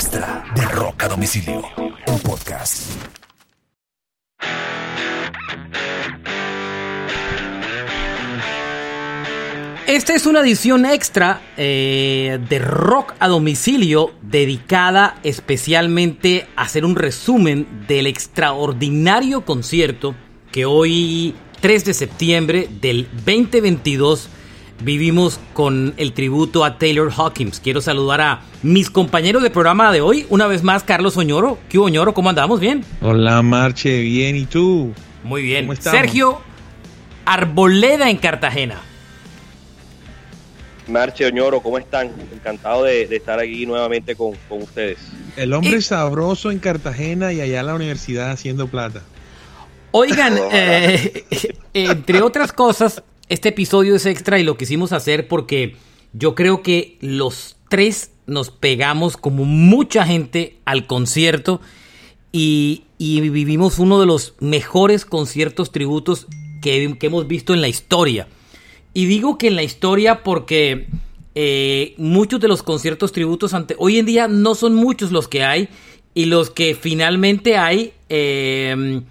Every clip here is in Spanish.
extra de Rock a Domicilio, un podcast. Esta es una edición extra eh, de Rock a domicilio dedicada especialmente a hacer un resumen del extraordinario concierto que hoy 3 de septiembre del 2022 vivimos con el tributo a Taylor Hawkins. Quiero saludar a mis compañeros de programa de hoy, una vez más Carlos Oñoro. ¿Qué hubo, Oñoro? ¿Cómo andamos? ¿Bien? Hola, Marche, bien, ¿y tú? Muy bien. Sergio Arboleda en Cartagena. Marche Oñoro, ¿cómo están? Encantado de, estar aquí nuevamente con, ustedes. El hombre sabroso en Cartagena y allá en la universidad haciendo plata. Oigan, eh, entre otras cosas, este episodio es extra y lo quisimos hacer porque yo creo que los tres nos pegamos como mucha gente al concierto y, vivimos uno de los mejores conciertos tributos que hemos visto en la historia. Y digo que en la historia porque eh, muchos de los conciertos tributos ante hoy en día no son muchos los que hay y los que finalmente hay em,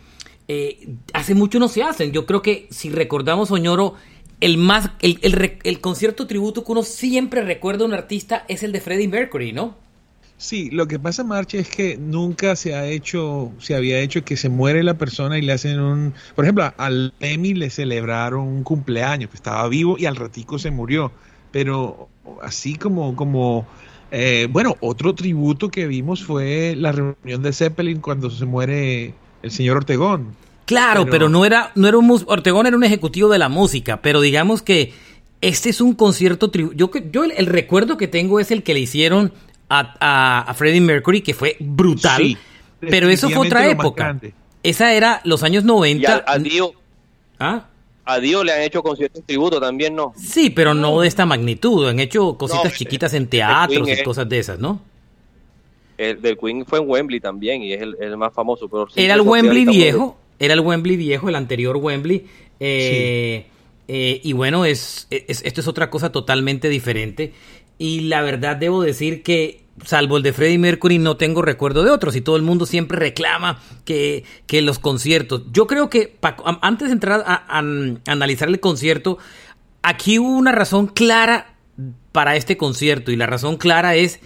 eh, hace mucho no se hacen. Yo creo que si recordamos Oñoro el más el, el, concierto tributo que uno siempre recuerda a un artista es el de Freddie Mercury, ¿no? Sí, lo que pasa, Marche, es que nunca se ha hecho, se había hecho que se muere la persona y le hacen un, por ejemplo, al Emi le celebraron un cumpleaños, que estaba vivo y al ratico se murió, pero así como, como, eh, bueno, otro tributo que vimos fue la reunión de Zeppelin cuando se muere el señor Ortegón. Claro, pero, no era, no era un Ortegón era un ejecutivo de la música, pero digamos que este es un concierto tributo. Yo, yo el recuerdo que tengo es el que le hicieron a, Freddie Mercury, que fue brutal. pero eso fue otra época. Esa era los años 90. a, Dio. ¿Ah? A Dio le han hecho conciertos tributo también, ¿no? Sí, pero no de esta magnitud. Han hecho cositas chiquitas en teatros y cosas de esas, ¿no? El del Queen fue en Wembley también y es el, más famoso. Pero era el Wembley viejo, era el Wembley viejo, el anterior Wembley. Eh, eh, y bueno, es, esto es otra cosa totalmente diferente. Y la verdad debo decir que, salvo el de Freddie Mercury, no tengo recuerdo de otros. Y todo el mundo siempre reclama que, que los conciertos. Yo creo que antes de entrar a, analizar el concierto, aquí hubo una razón clara para este concierto. Y la razón clara es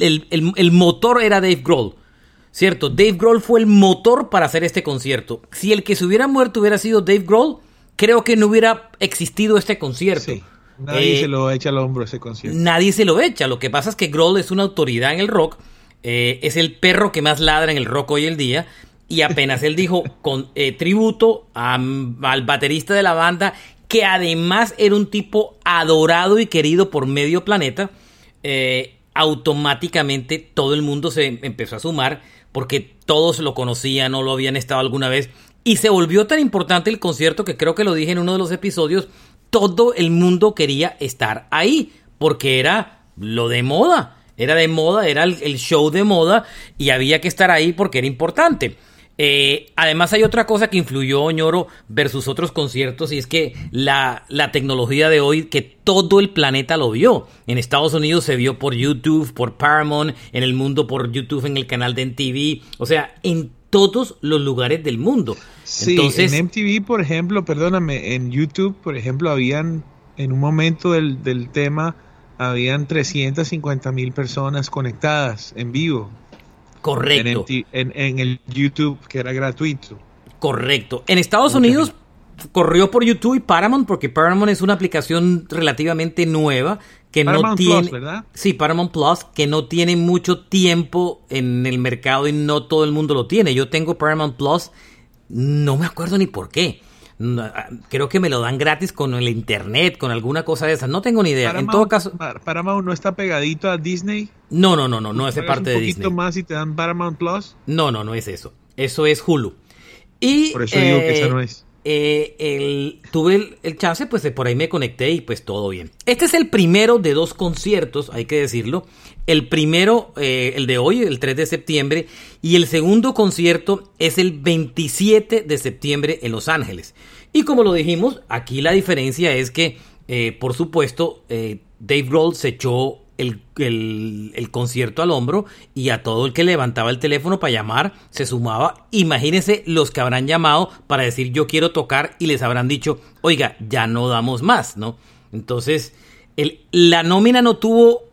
el, el, motor era Dave Grohl. ¿Cierto? Dave Grohl fue el motor para hacer este concierto. Si el que se hubiera muerto hubiera sido Dave Grohl, creo que no hubiera existido este concierto. Nadie eh, se lo echa al hombro ese concierto. Nadie se lo echa. Lo que pasa es que Grohl es una autoridad en el rock. Eh, es el perro que más ladra en el rock hoy en día. Y apenas él dijo con eh, tributo al baterista de la banda, que además era un tipo adorado y querido por medio planeta, automáticamente todo el mundo se empezó a sumar porque todos lo conocían o lo habían estado alguna vez. Y se volvió tan importante el concierto que creo que lo dije en uno de los episodios todo el mundo quería estar ahí, porque era lo de moda, era de moda, era el, show de moda y había que estar ahí porque era importante. Eh, además hay otra cosa que influyó Ñoro versus otros conciertos y es que la, la, tecnología de hoy que todo el planeta lo vio. En Estados Unidos se vio por YouTube, por Paramount, en el mundo por YouTube, en el canal de MTV, o sea, en todos los lugares del mundo. Sí, Entonces, en MTV, por ejemplo, perdóname, en YouTube, por ejemplo, habían, en un momento del, del tema, habían 350 mil personas conectadas en vivo. Correcto. En, en, el YouTube, que era gratuito. Correcto. En Estados Unidos corrió por YouTube y Paramount, porque Paramount es una aplicación relativamente nueva que no tiene, ¿verdad? Sí, Paramount Plus, que no tiene mucho tiempo en el mercado y no todo el mundo lo tiene. Yo tengo Paramount Plus, no me acuerdo ni por qué. Ah, creo que me lo dan gratis con el internet, con alguna cosa de esas. No tengo ni idea. en todo caso. ¿Paramount no está pegadito a Disney? No, no, no, no, no es parte de Disney. ¿Un poquito más y te dan Paramount Plus? No, no, no es eso. Eso es Hulu. Y, por eso digo que esa no es. Eh, el, tuve el, chance, pues por ahí me conecté y pues todo bien. Este es el primero de dos conciertos, hay que decirlo. El primero, eh, el de hoy, el 3 de septiembre, y el segundo concierto es el 27 de septiembre en Los Ángeles. Y como lo dijimos, aquí la diferencia es que, eh, por supuesto, Dave Grohl se echó el, el, concierto al hombro y a todo el que levantaba el teléfono para llamar se sumaba. Imagínense los que habrán llamado para decir yo quiero tocar y les habrán dicho, oiga, ya no damos más, ¿no? Entonces, la nómina no tuvo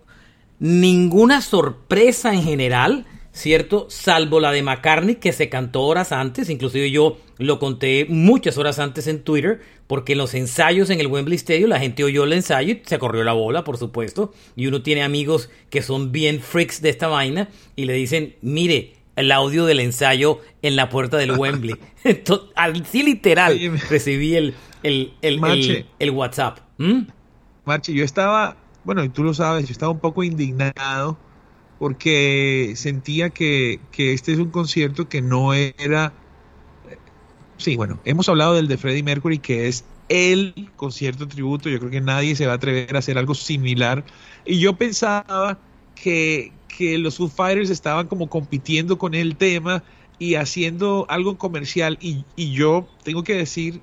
ninguna sorpresa en general ¿cierto? Salvo la de McCartney que se cantó horas antes, inclusive yo lo conté muchas horas antes en Twitter, porque en los ensayos en el Wembley Stadium la gente oyó el ensayo y se corrió la bola, por supuesto, y uno tiene amigos que son bien freaks de esta vaina y le dicen, mire, el audio del ensayo en la puerta del Wembley. Así literal recibí el, el, el, el, WhatsApp. ¿Mm? Marche, yo estaba, bueno, y tú lo sabes, yo estaba un poco indignado porque sentía que, este es un concierto que no era... Sí, bueno, hemos hablado del de Freddie Mercury, que es el concierto tributo, yo creo que nadie se va a atrever a hacer algo similar. Y yo pensaba que, que los Foo Fighters estaban como compitiendo con el tema y haciendo algo comercial. Y, y yo tengo que decir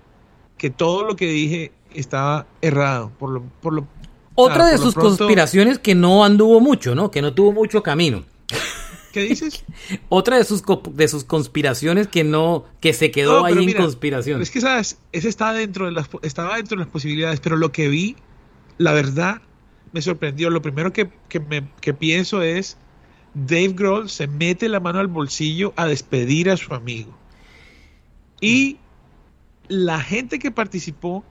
que todo lo que dije estaba errado, por lo, por lo, otra de sus conspiraciones que no anduvo mucho, ¿no? Que no tuvo mucho camino. ¿Qué dices? Otra de sus de sus conspiraciones que no que se quedó ahí en conspiración. Es que sabes, ese estaba dentro de las estaba dentro de las posibilidades, pero lo que vi, la verdad, me sorprendió. Lo primero que, me, que pienso es Dave Grohl se mete la mano al bolsillo a despedir a su amigo. Y la gente que participó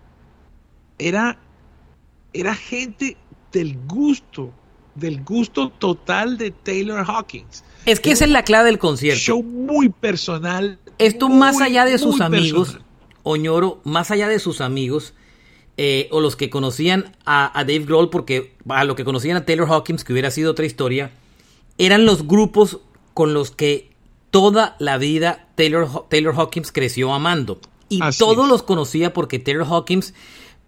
era era gente del gusto, del gusto total de Taylor Hawkins. Es que esa es la clave del concierto. Show muy personal. Esto más allá de sus amigos, Oñoro, más allá de sus amigos, eh, o los que conocían a, Dave Grohl, porque a lo que conocían a Taylor Hawkins, que hubiera sido otra historia, eran los grupos con los que toda la vida Taylor, Taylor Hawkins creció amando. Y todos los conocía porque Taylor Hawkins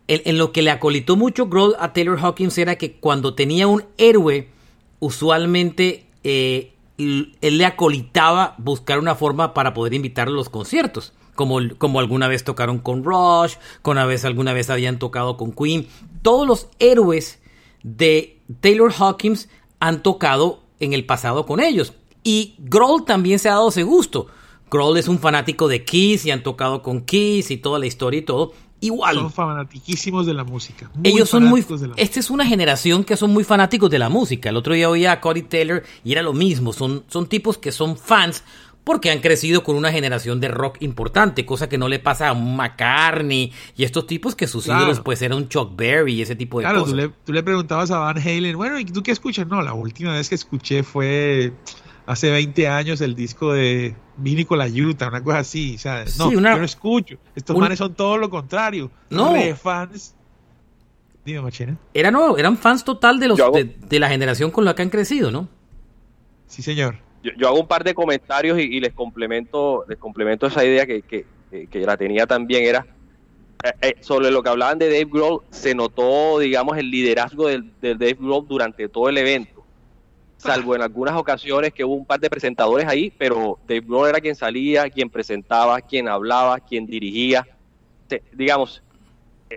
en, lo que le acolitó mucho Grohl a Taylor Hawkins era que cuando tenía un héroe, usualmente eh, él le acolitaba buscar una forma para poder invitarlo a los conciertos. Como, como alguna vez tocaron con Rush, con vez, alguna vez habían tocado con Queen. Todos los héroes de Taylor Hawkins han tocado en el pasado con ellos. Y Grohl también se ha dado ese gusto. Grohl es un fanático de Kiss y han tocado con Kiss y toda la historia y todo. Igual. Son fanatiquísimos de la música. Ellos son muy. Esta es una generación que son muy fanáticos de la música. El otro día oía a Corey Taylor y era lo mismo. Son, son tipos que son fans porque han crecido con una generación de rock importante, cosa que no le pasa a McCartney y estos tipos que sus ídolos pues eran un Chuck Berry y ese tipo de cosas. Claro, tú le, preguntabas a Van Halen, bueno, ¿y tú qué escuchas? No, la última vez que escuché fue hace 20 años el disco de Vini con la Utah, una cosa así. O sea, no, yo no escucho. Estos manes son todo lo contrario. No. fans. Dime, Machina. Era no, eran fans total de los de, la generación con la que han crecido, ¿no? Sí, señor. Yo, hago un par de comentarios y, les complemento les complemento esa idea que, que, que la tenía también. Era eh, eh, sobre lo que hablaban de Dave Grohl, se notó, digamos, el liderazgo del, de Dave Grohl durante todo el evento salvo en algunas ocasiones que hubo un par de presentadores ahí, pero Dave Grohl era quien salía, quien presentaba, quien hablaba, quien dirigía. digamos,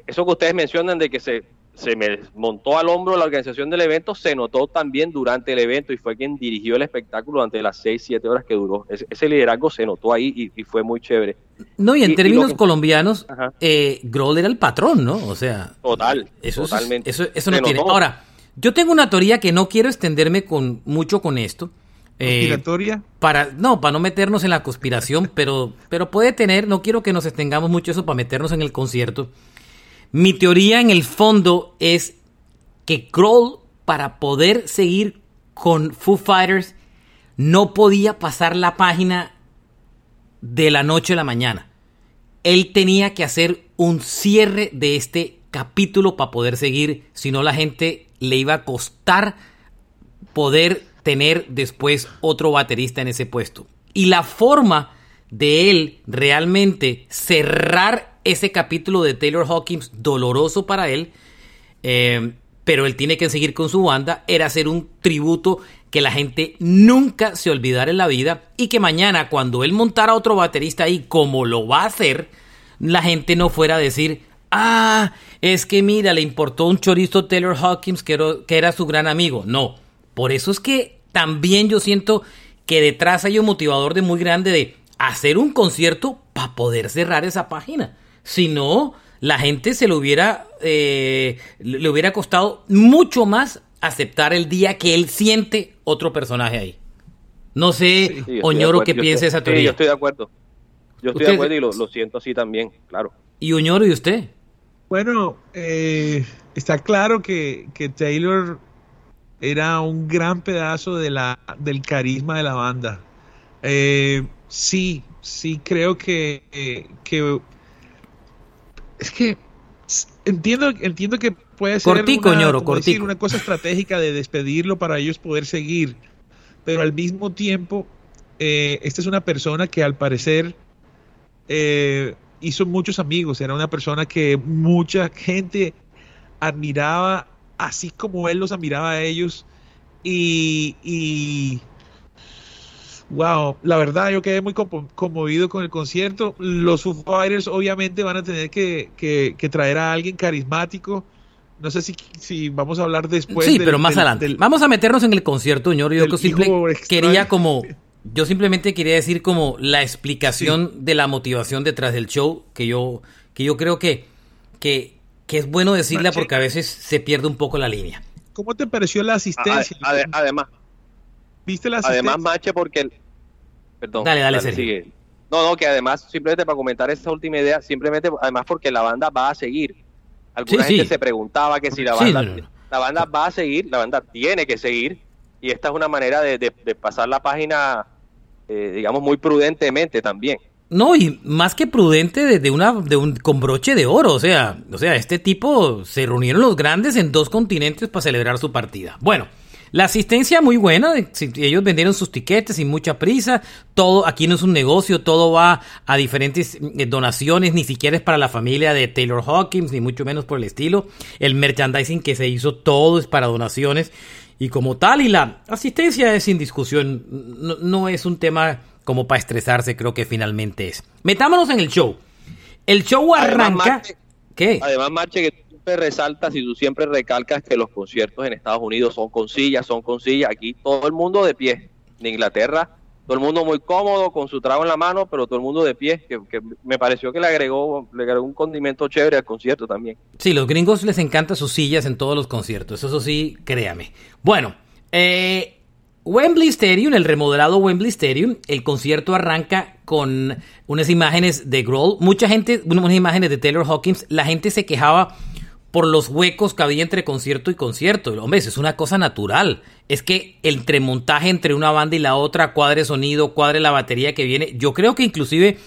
eso que ustedes mencionan de que se, se me montó al hombro la organización del evento, se notó también durante el evento y fue quien dirigió el espectáculo durante las 6, 7 horas que duró. Ese, liderazgo se notó ahí y, fue muy chévere. No, y en términos colombianos, eh, Grohl era el patrón, ¿no? O sea, total, eso, totalmente. eso, eso no tiene. Ahora, yo tengo una teoría que no quiero extenderme con mucho con esto. Eh, ¿Conspiratoria? para, no, para no meternos en la conspiración, pero, pero puede tener, no quiero que nos extengamos mucho eso para meternos en el concierto. Mi teoría en el fondo es que Kroll, para poder seguir con Foo Fighters, no podía pasar la página de la noche a la mañana. Él tenía que hacer un cierre de este capítulo para poder seguir, si no la gente le iba a costar poder tener después otro baterista en ese puesto. Y la forma de él realmente cerrar ese capítulo de Taylor Hawkins, doloroso para él, eh, pero él tiene que seguir con su banda, era hacer un tributo que la gente nunca se olvidara en la vida y que mañana cuando él montara otro baterista ahí, como lo va a hacer, la gente no fuera a decir, ah, es que mira, le importó un chorizo Taylor Hawkins que era, que era su gran amigo. No, por eso es que también yo siento que detrás hay un motivador de muy grande de hacer un concierto para poder cerrar esa página. Si no, la gente se lo hubiera, eh, le hubiera costado mucho más aceptar el día que él siente otro personaje ahí. No sé, Oñoro, qué piensa esa teoría. Sí, yo estoy de acuerdo. Yo estoy de acuerdo y lo, siento así también, claro. ¿Y Oñoro y usted? Bueno, eh, está claro que, que, Taylor era un gran pedazo de la, del carisma de la banda. Eh, sí, sí creo que, que es que entiendo, entiendo que puede ser una, una cosa estratégica de despedirlo para ellos poder seguir, pero al mismo tiempo, eh, esta es una persona que al parecer eh, hizo muchos amigos, era una persona que mucha gente admiraba, así como él los admiraba a ellos, y Wow, la verdad yo quedé muy conmovido con el concierto. Los Foo Fighters obviamente van a tener que, traer a alguien carismático. No sé si, si vamos a hablar después. Sí, pero más adelante. vamos a meternos en el concierto, señor. Yo quería como, yo simplemente quería decir como la explicación de la motivación detrás del show que yo, que yo creo que, que, es bueno decirla porque a veces se pierde un poco la línea. ¿Cómo te pareció la asistencia? además, ¿Viste la Además, Mache, porque... Perdón. Dale, dale, Sigue. No, no, que además, simplemente para comentar esta última idea, simplemente, además porque la banda va a seguir. Alguna gente se preguntaba que si la banda, la banda va a seguir, la banda tiene que seguir, y esta es una manera de, pasar la página, eh, digamos, muy prudentemente también. No, y más que prudente desde una de un con broche de oro, o sea, o sea, este tipo se reunieron los grandes en dos continentes para celebrar su partida. Bueno, la asistencia muy buena, ellos vendieron sus tiquetes sin mucha prisa, todo aquí no es un negocio, todo va a diferentes eh, donaciones, ni siquiera es para la familia de Taylor Hawkins, ni mucho menos por el estilo. El merchandising que se hizo todo es para donaciones y como tal, y la asistencia es sin discusión, no, es un tema como para estresarse, creo que finalmente es. Metámonos en el show. El show arranca... ¿Qué? Además, Marche, que resaltas y tú siempre recalcas que los conciertos en Estados Unidos son con sillas, son con sillas. Aquí todo el mundo de pie. En Inglaterra, todo el mundo muy cómodo con su trago en la mano, pero todo el mundo de pie. Que, me pareció que le agregó, le agregó un condimento chévere al concierto también. Sí, los gringos les encanta sus sillas en todos los conciertos. Eso sí, créame. Bueno, eh, Wembley Stadium, el remodelado Wembley Stadium, el concierto arranca con unas imágenes de Grohl. Mucha gente, unas imágenes de Taylor Hawkins. La gente se quejaba por los huecos que había entre concierto y concierto. Hombre, eso es una cosa natural. Es que el entremontaje entre una banda y la otra, cuadre sonido, cuadre la batería que viene. Yo creo que inclusive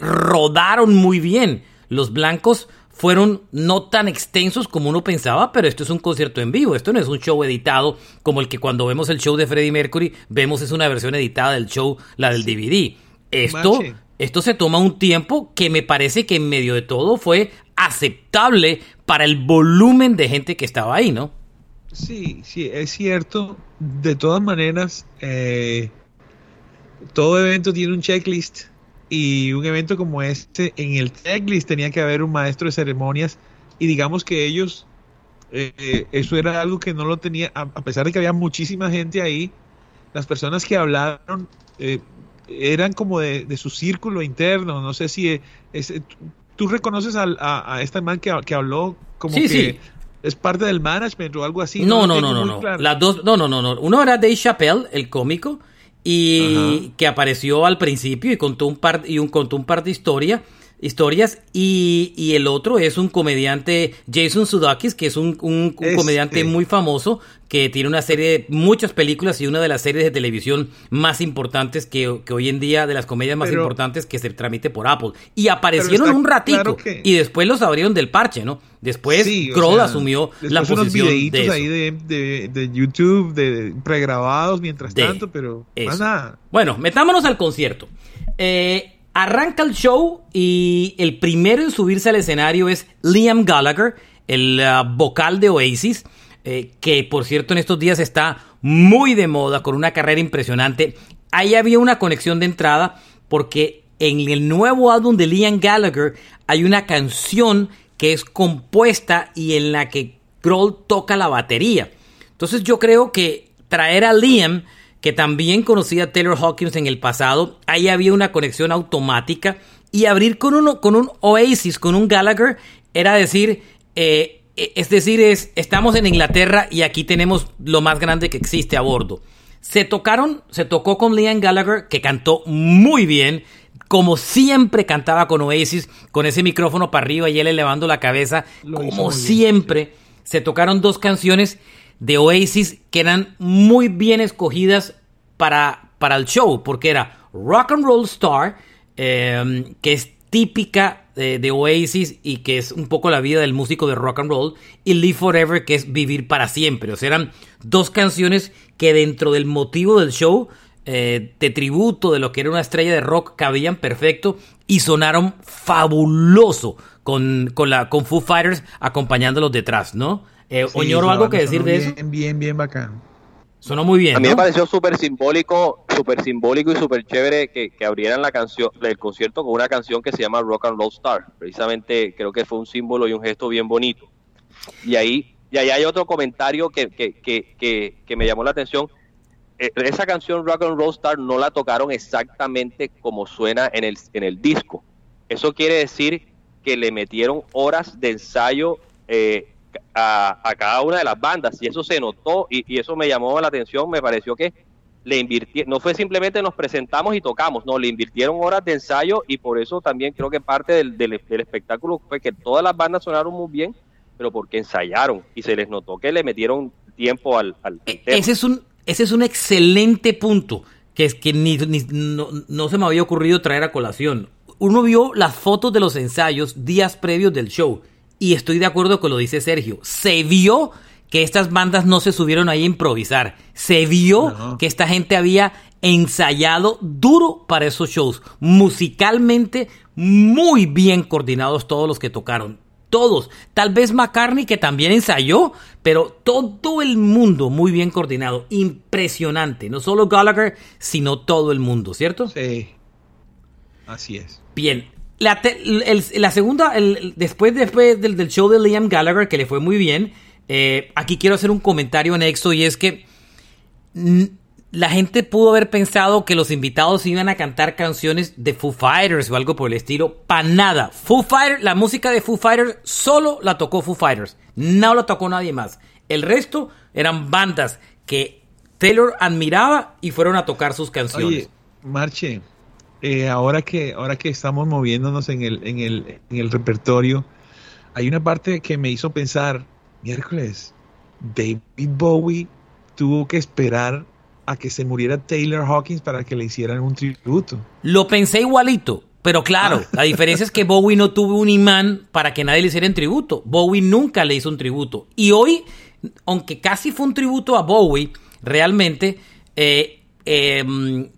rodaron muy bien. Los blancos fueron no tan extensos como uno pensaba, pero esto es un concierto en vivo. Esto no es un show editado como el que cuando vemos el show de Freddie Mercury vemos es una versión editada del show, la del DVD. Esto, esto se toma un tiempo que me parece que en medio de todo fue aceptable para el volumen de gente que estaba ahí, ¿no? Sí, sí, es cierto. De todas maneras, eh, todo evento tiene un checklist y un evento como este, en el checklist tenía que haber un maestro de ceremonias y digamos que ellos, eh, eso era algo que no lo tenía, a, pesar de que había muchísima gente ahí, las personas que hablaron eh, eran como de, su círculo interno, no sé si es, ¿Tú reconoces a, a, este man que, que habló como que es parte del management o algo así? No, no, no, no, no. Las dos, no, no, no, no. Uno era Dave Chappelle, el cómico, y que apareció al principio y contó un par y un contó un par de historias historias y, y, el otro es un comediante Jason Sudeikis que es un, un, comediante muy famoso que tiene una serie de muchas películas y una de las series de televisión más importantes que, que hoy en día de las comedias más importantes que se tramite por Apple. Y aparecieron un ratito y después los abrieron del parche no después sí, asumió la posición de, ahí de, de, YouTube de pregrabados mientras tanto pero nada. Bueno metámonos al concierto. Eh, Arranca el show y el primero en subirse al escenario es Liam Gallagher, el uh, vocal de Oasis, eh, que por cierto en estos días está muy de moda, con una carrera impresionante. Ahí había una conexión de entrada porque en el nuevo álbum de Liam Gallagher hay una canción que es compuesta y en la que Grohl toca la batería. Entonces yo creo que traer a Liam, que también conocía a Taylor Hawkins en el pasado, ahí había una conexión automática y abrir con, uno, con un Oasis, con un Gallagher, era decir, eh, es decir, es, estamos en Inglaterra y aquí tenemos lo más grande que existe a bordo. Se tocaron, se tocó con Liam Gallagher, que cantó muy bien, como siempre cantaba con Oasis, con ese micrófono para arriba y él elevando la cabeza, como siempre. Se tocaron dos canciones de Oasis que eran muy bien escogidas para, para el show, porque era Rock and Roll Star, em, que es típica de, Oasis y que es un poco la vida del músico de rock and roll, y Live Forever, que es vivir para siempre. O sea, eran dos canciones que dentro del motivo del show, eh, de tributo de lo que era una estrella de rock, cabían perfecto y sonaron fabuloso con, con, la, con Foo Fighters acompañándolos detrás, ¿no? Eh, Oñoro, ¿algo que decir de eso? Bien, bien, bien bacán. Sonó muy bien. A mí me pareció súper simbólico, súper simbólico y súper chévere que, abrieran la canción, el concierto con una canción que se llama Rock and Roll Star. Precisamente creo que fue un símbolo y un gesto bien bonito. Y ahí, y ahí hay otro comentario que, que, que, que me llamó la atención. Eh, esa canción Rock and Roll Star no la tocaron exactamente como suena en el, en el disco. Eso quiere decir que le metieron horas de ensayo eh, a, cada una de las bandas. Y eso se notó y, eso me llamó la atención, me pareció que le invirtieron, no fue simplemente nos presentamos y tocamos, no, le invirtieron horas de ensayo y por eso también creo que parte del, del, espectáculo fue que todas las bandas sonaron muy bien, pero porque ensayaron y se les notó que le metieron tiempo al, al, e, Ese es un ese es un excelente punto que es que ni, no, no se me había ocurrido traer a colación. Uno vio las fotos de los ensayos días previos del show y estoy de acuerdo con lo dice Sergio, se vio que estas bandas no se subieron ahí a improvisar, se vio que esta gente había ensayado duro para esos shows, musicalmente muy bien coordinados todos los que tocaron, todos, tal vez McCartney que también ensayó, pero todo el mundo muy bien coordinado, impresionante, no solo Gallagher, sino todo el mundo, ¿cierto? Sí, así es. Bien, la, segunda, después, después del, show de Liam Gallagher, que le fue muy bien, eh, aquí quiero hacer un comentario anexo y es que la gente pudo haber pensado que los invitados iban a cantar canciones de Foo Fighters o algo por el estilo. Para nada. Foo Fighters, la música de Foo Fighters solo la tocó Foo Fighters. No la tocó nadie más. El resto eran bandas que Taylor admiraba y fueron a tocar sus canciones. Oye, Marche, eh, ahora, que, ahora que estamos moviéndonos en el, en, el, en el repertorio, hay una parte que me hizo pensar, miércoles, David Bowie tuvo que esperar a que se muriera Taylor Hawkins para que le hicieran un tributo. Lo pensé igualito, pero claro, ah. la diferencia es que Bowie no tuvo un imán para que nadie le hiciera un tributo. Bowie nunca le hizo un tributo. Y hoy, aunque casi fue un tributo a Bowie, realmente eh, em,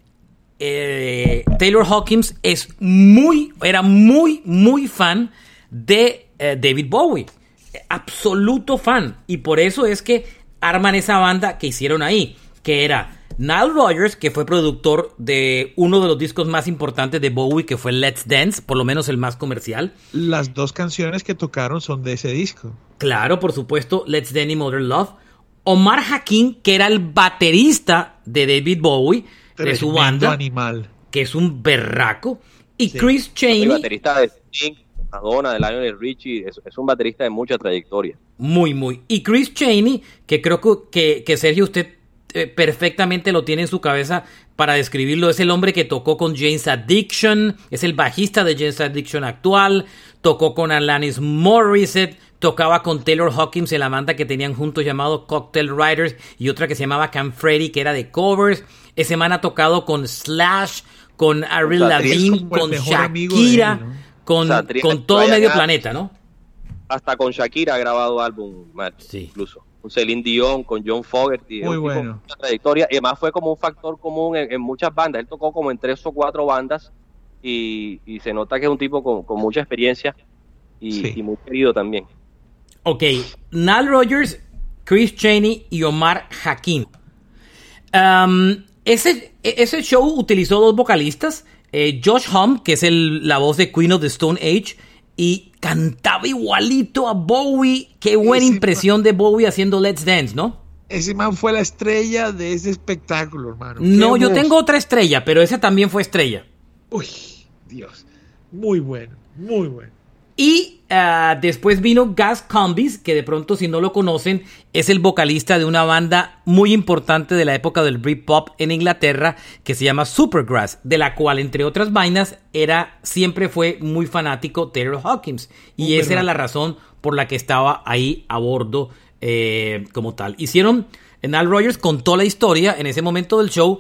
eh, Taylor Hawkins es muy, era muy, muy fan de eh, David Bowie. Absoluto fan. Y por eso es que arman esa banda que hicieron ahí, que era Nile Rogers, que fue productor de uno de los discos más importantes de Bowie, que fue Let's Dance, por lo menos el más comercial. Las dos canciones que tocaron son de ese disco. Claro, por supuesto, Let's Dance y Mother Love. Omar Hakim, que era el baterista de David Bowie, de su banda, animal. que es un berraco, y Chris Cheney. El baterista de Sting, Madonna, de Lionel Richie, es, un baterista de mucha trayectoria. Muy, muy. Y Chris Cheney, que creo que, que Sergio, usted eh, perfectamente lo tiene en su cabeza para describirlo. Es el hombre que tocó con James Addiction, es el bajista de James Addiction actual, tocó con Alanis Morissette, tocaba con Taylor Hawkins en la banda que tenían juntos llamado Cocktail Riders y otra que se llamaba Cam Freddy que era de covers. Ese man ha tocado con Slash, con Avril Lavigne, con Shakira, con, con todo medio planeta, ¿no? Hasta con Shakira ha grabado álbum, sí. incluso. Con Celine Dion, con John Fogerty. Muy bueno. trayectoria. Y además fue como un factor común en, muchas bandas. Él tocó como en tres o cuatro bandas y, se nota que es un tipo con, mucha experiencia y, muy querido también. Ok, Nal Rogers, Chris Cheney y Omar Hakim. Um, ese, ese show utilizó dos vocalistas, eh, Josh Hum, que es el, la voz de Queen of the Stone Age, y cantaba igualito a Bowie. Qué buena Ese impresión de Bowie haciendo Let's Dance, ¿no? Ese man fue la estrella de ese espectáculo, hermano. No, yo voz. tengo otra estrella, pero esa también fue estrella. Uy, Dios. Muy bueno, muy bueno. Y ah, después vino Gas Combis, que de pronto si no lo conocen, es el vocalista de una banda muy importante de la época del Britpop en Inglaterra, que se llama Supergrass, de la cual, entre otras vainas, era, siempre fue muy fanático Taylor Hawkins. Y Uh, esa era la razón por la que estaba ahí a bordo eh, como tal. Hicieron, Nile Rogers contó la historia en ese momento del show,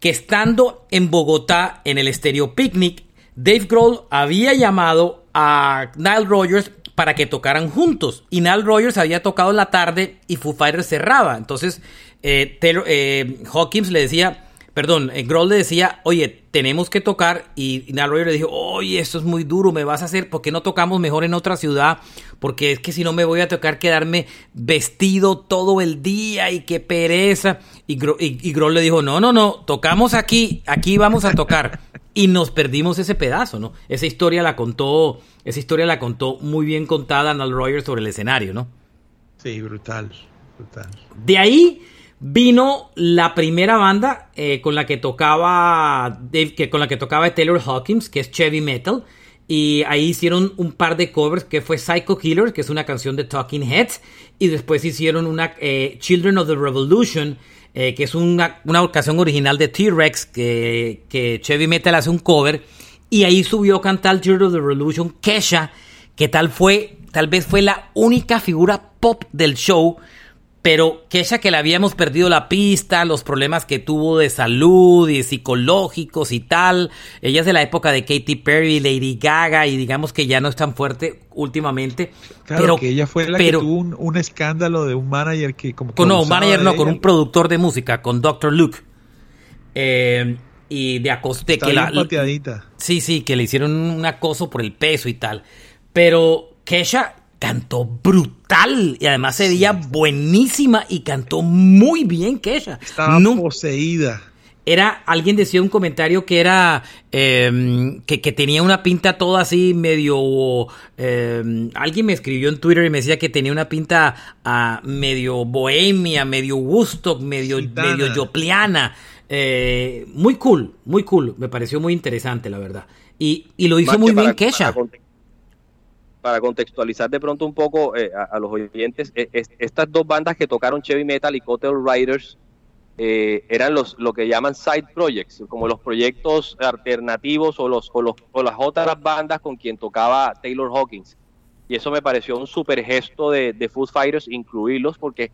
que estando en Bogotá en el Stereo Picnic, Dave Grohl había llamado a Nile Rogers para que tocaran juntos. Y Nile Rogers había tocado en la tarde y Foo Fighters cerraba. Entonces, eh, Taylor- eh, Hawkins le decía, perdón, eh, Grohl le decía, oye, tenemos que tocar. Y Nile Rogers le dijo, oye, esto es muy duro, me vas a hacer, ¿por qué no tocamos mejor en otra ciudad? Porque es que si no me voy a tocar quedarme vestido todo el día y qué pereza. Y, Gro- y, y Grohl le dijo, no, no, no, tocamos aquí, aquí vamos a tocar. Y nos perdimos ese pedazo, ¿no? Esa historia la contó, esa historia la contó muy bien contada Nile Rogers sobre el escenario, ¿no? Sí, brutal, brutal. De ahí vino la primera banda eh, con la que tocaba Dave- que, con la que tocaba Taylor Hawkins, que es Chevy Metal. Y ahí hicieron un par de covers que fue Psycho Killer, que es una canción de Talking Heads. Y después hicieron una eh, Children of the Revolution, eh, que es una, una canción original de T-Rex, que, que Chevy Metal hace un cover. Y ahí subió a cantar of the Revolution Kesha, que tal fue, tal vez fue la única figura pop del show pero Kesha que le habíamos perdido la pista, los problemas que tuvo de salud y psicológicos y tal. Ella es de la época de Katy Perry, Lady Gaga y digamos que ya no es tan fuerte últimamente. Claro pero que ella fue la pero- que tuvo un, un escándalo de un manager que como que con, no, un manager no, con un productor de música, con Dr. Luke. Eh, y de acoste Está que bien la, pateadita. Sí, sí, que le hicieron un acoso por el peso y tal. Pero Kesha cantó brutal y además se veía buenísima y cantó muy bien Kesha. Estaba No- poseída. era, alguien decía un comentario que era, eh, que, que tenía una pinta toda así medio, eh, alguien me escribió en Twitter y me decía que tenía una pinta ah, medio bohemia, medio Woodstock, medio, Gitana. medio yopliana. Eh, muy cool, muy cool, me pareció muy interesante la verdad. Y, y lo hizo Más muy que bien Kesha. Para, para contextualizar de pronto un poco eh, a, los oyentes, eh, es- estas dos bandas que tocaron Chevy Metal y Cotel Riders eh, eran los lo que llaman side projects, como los proyectos alternativos o los o los o las otras bandas con quien tocaba Taylor Hawkins. Y eso me pareció un super gesto de, de Foo Fighters incluirlos porque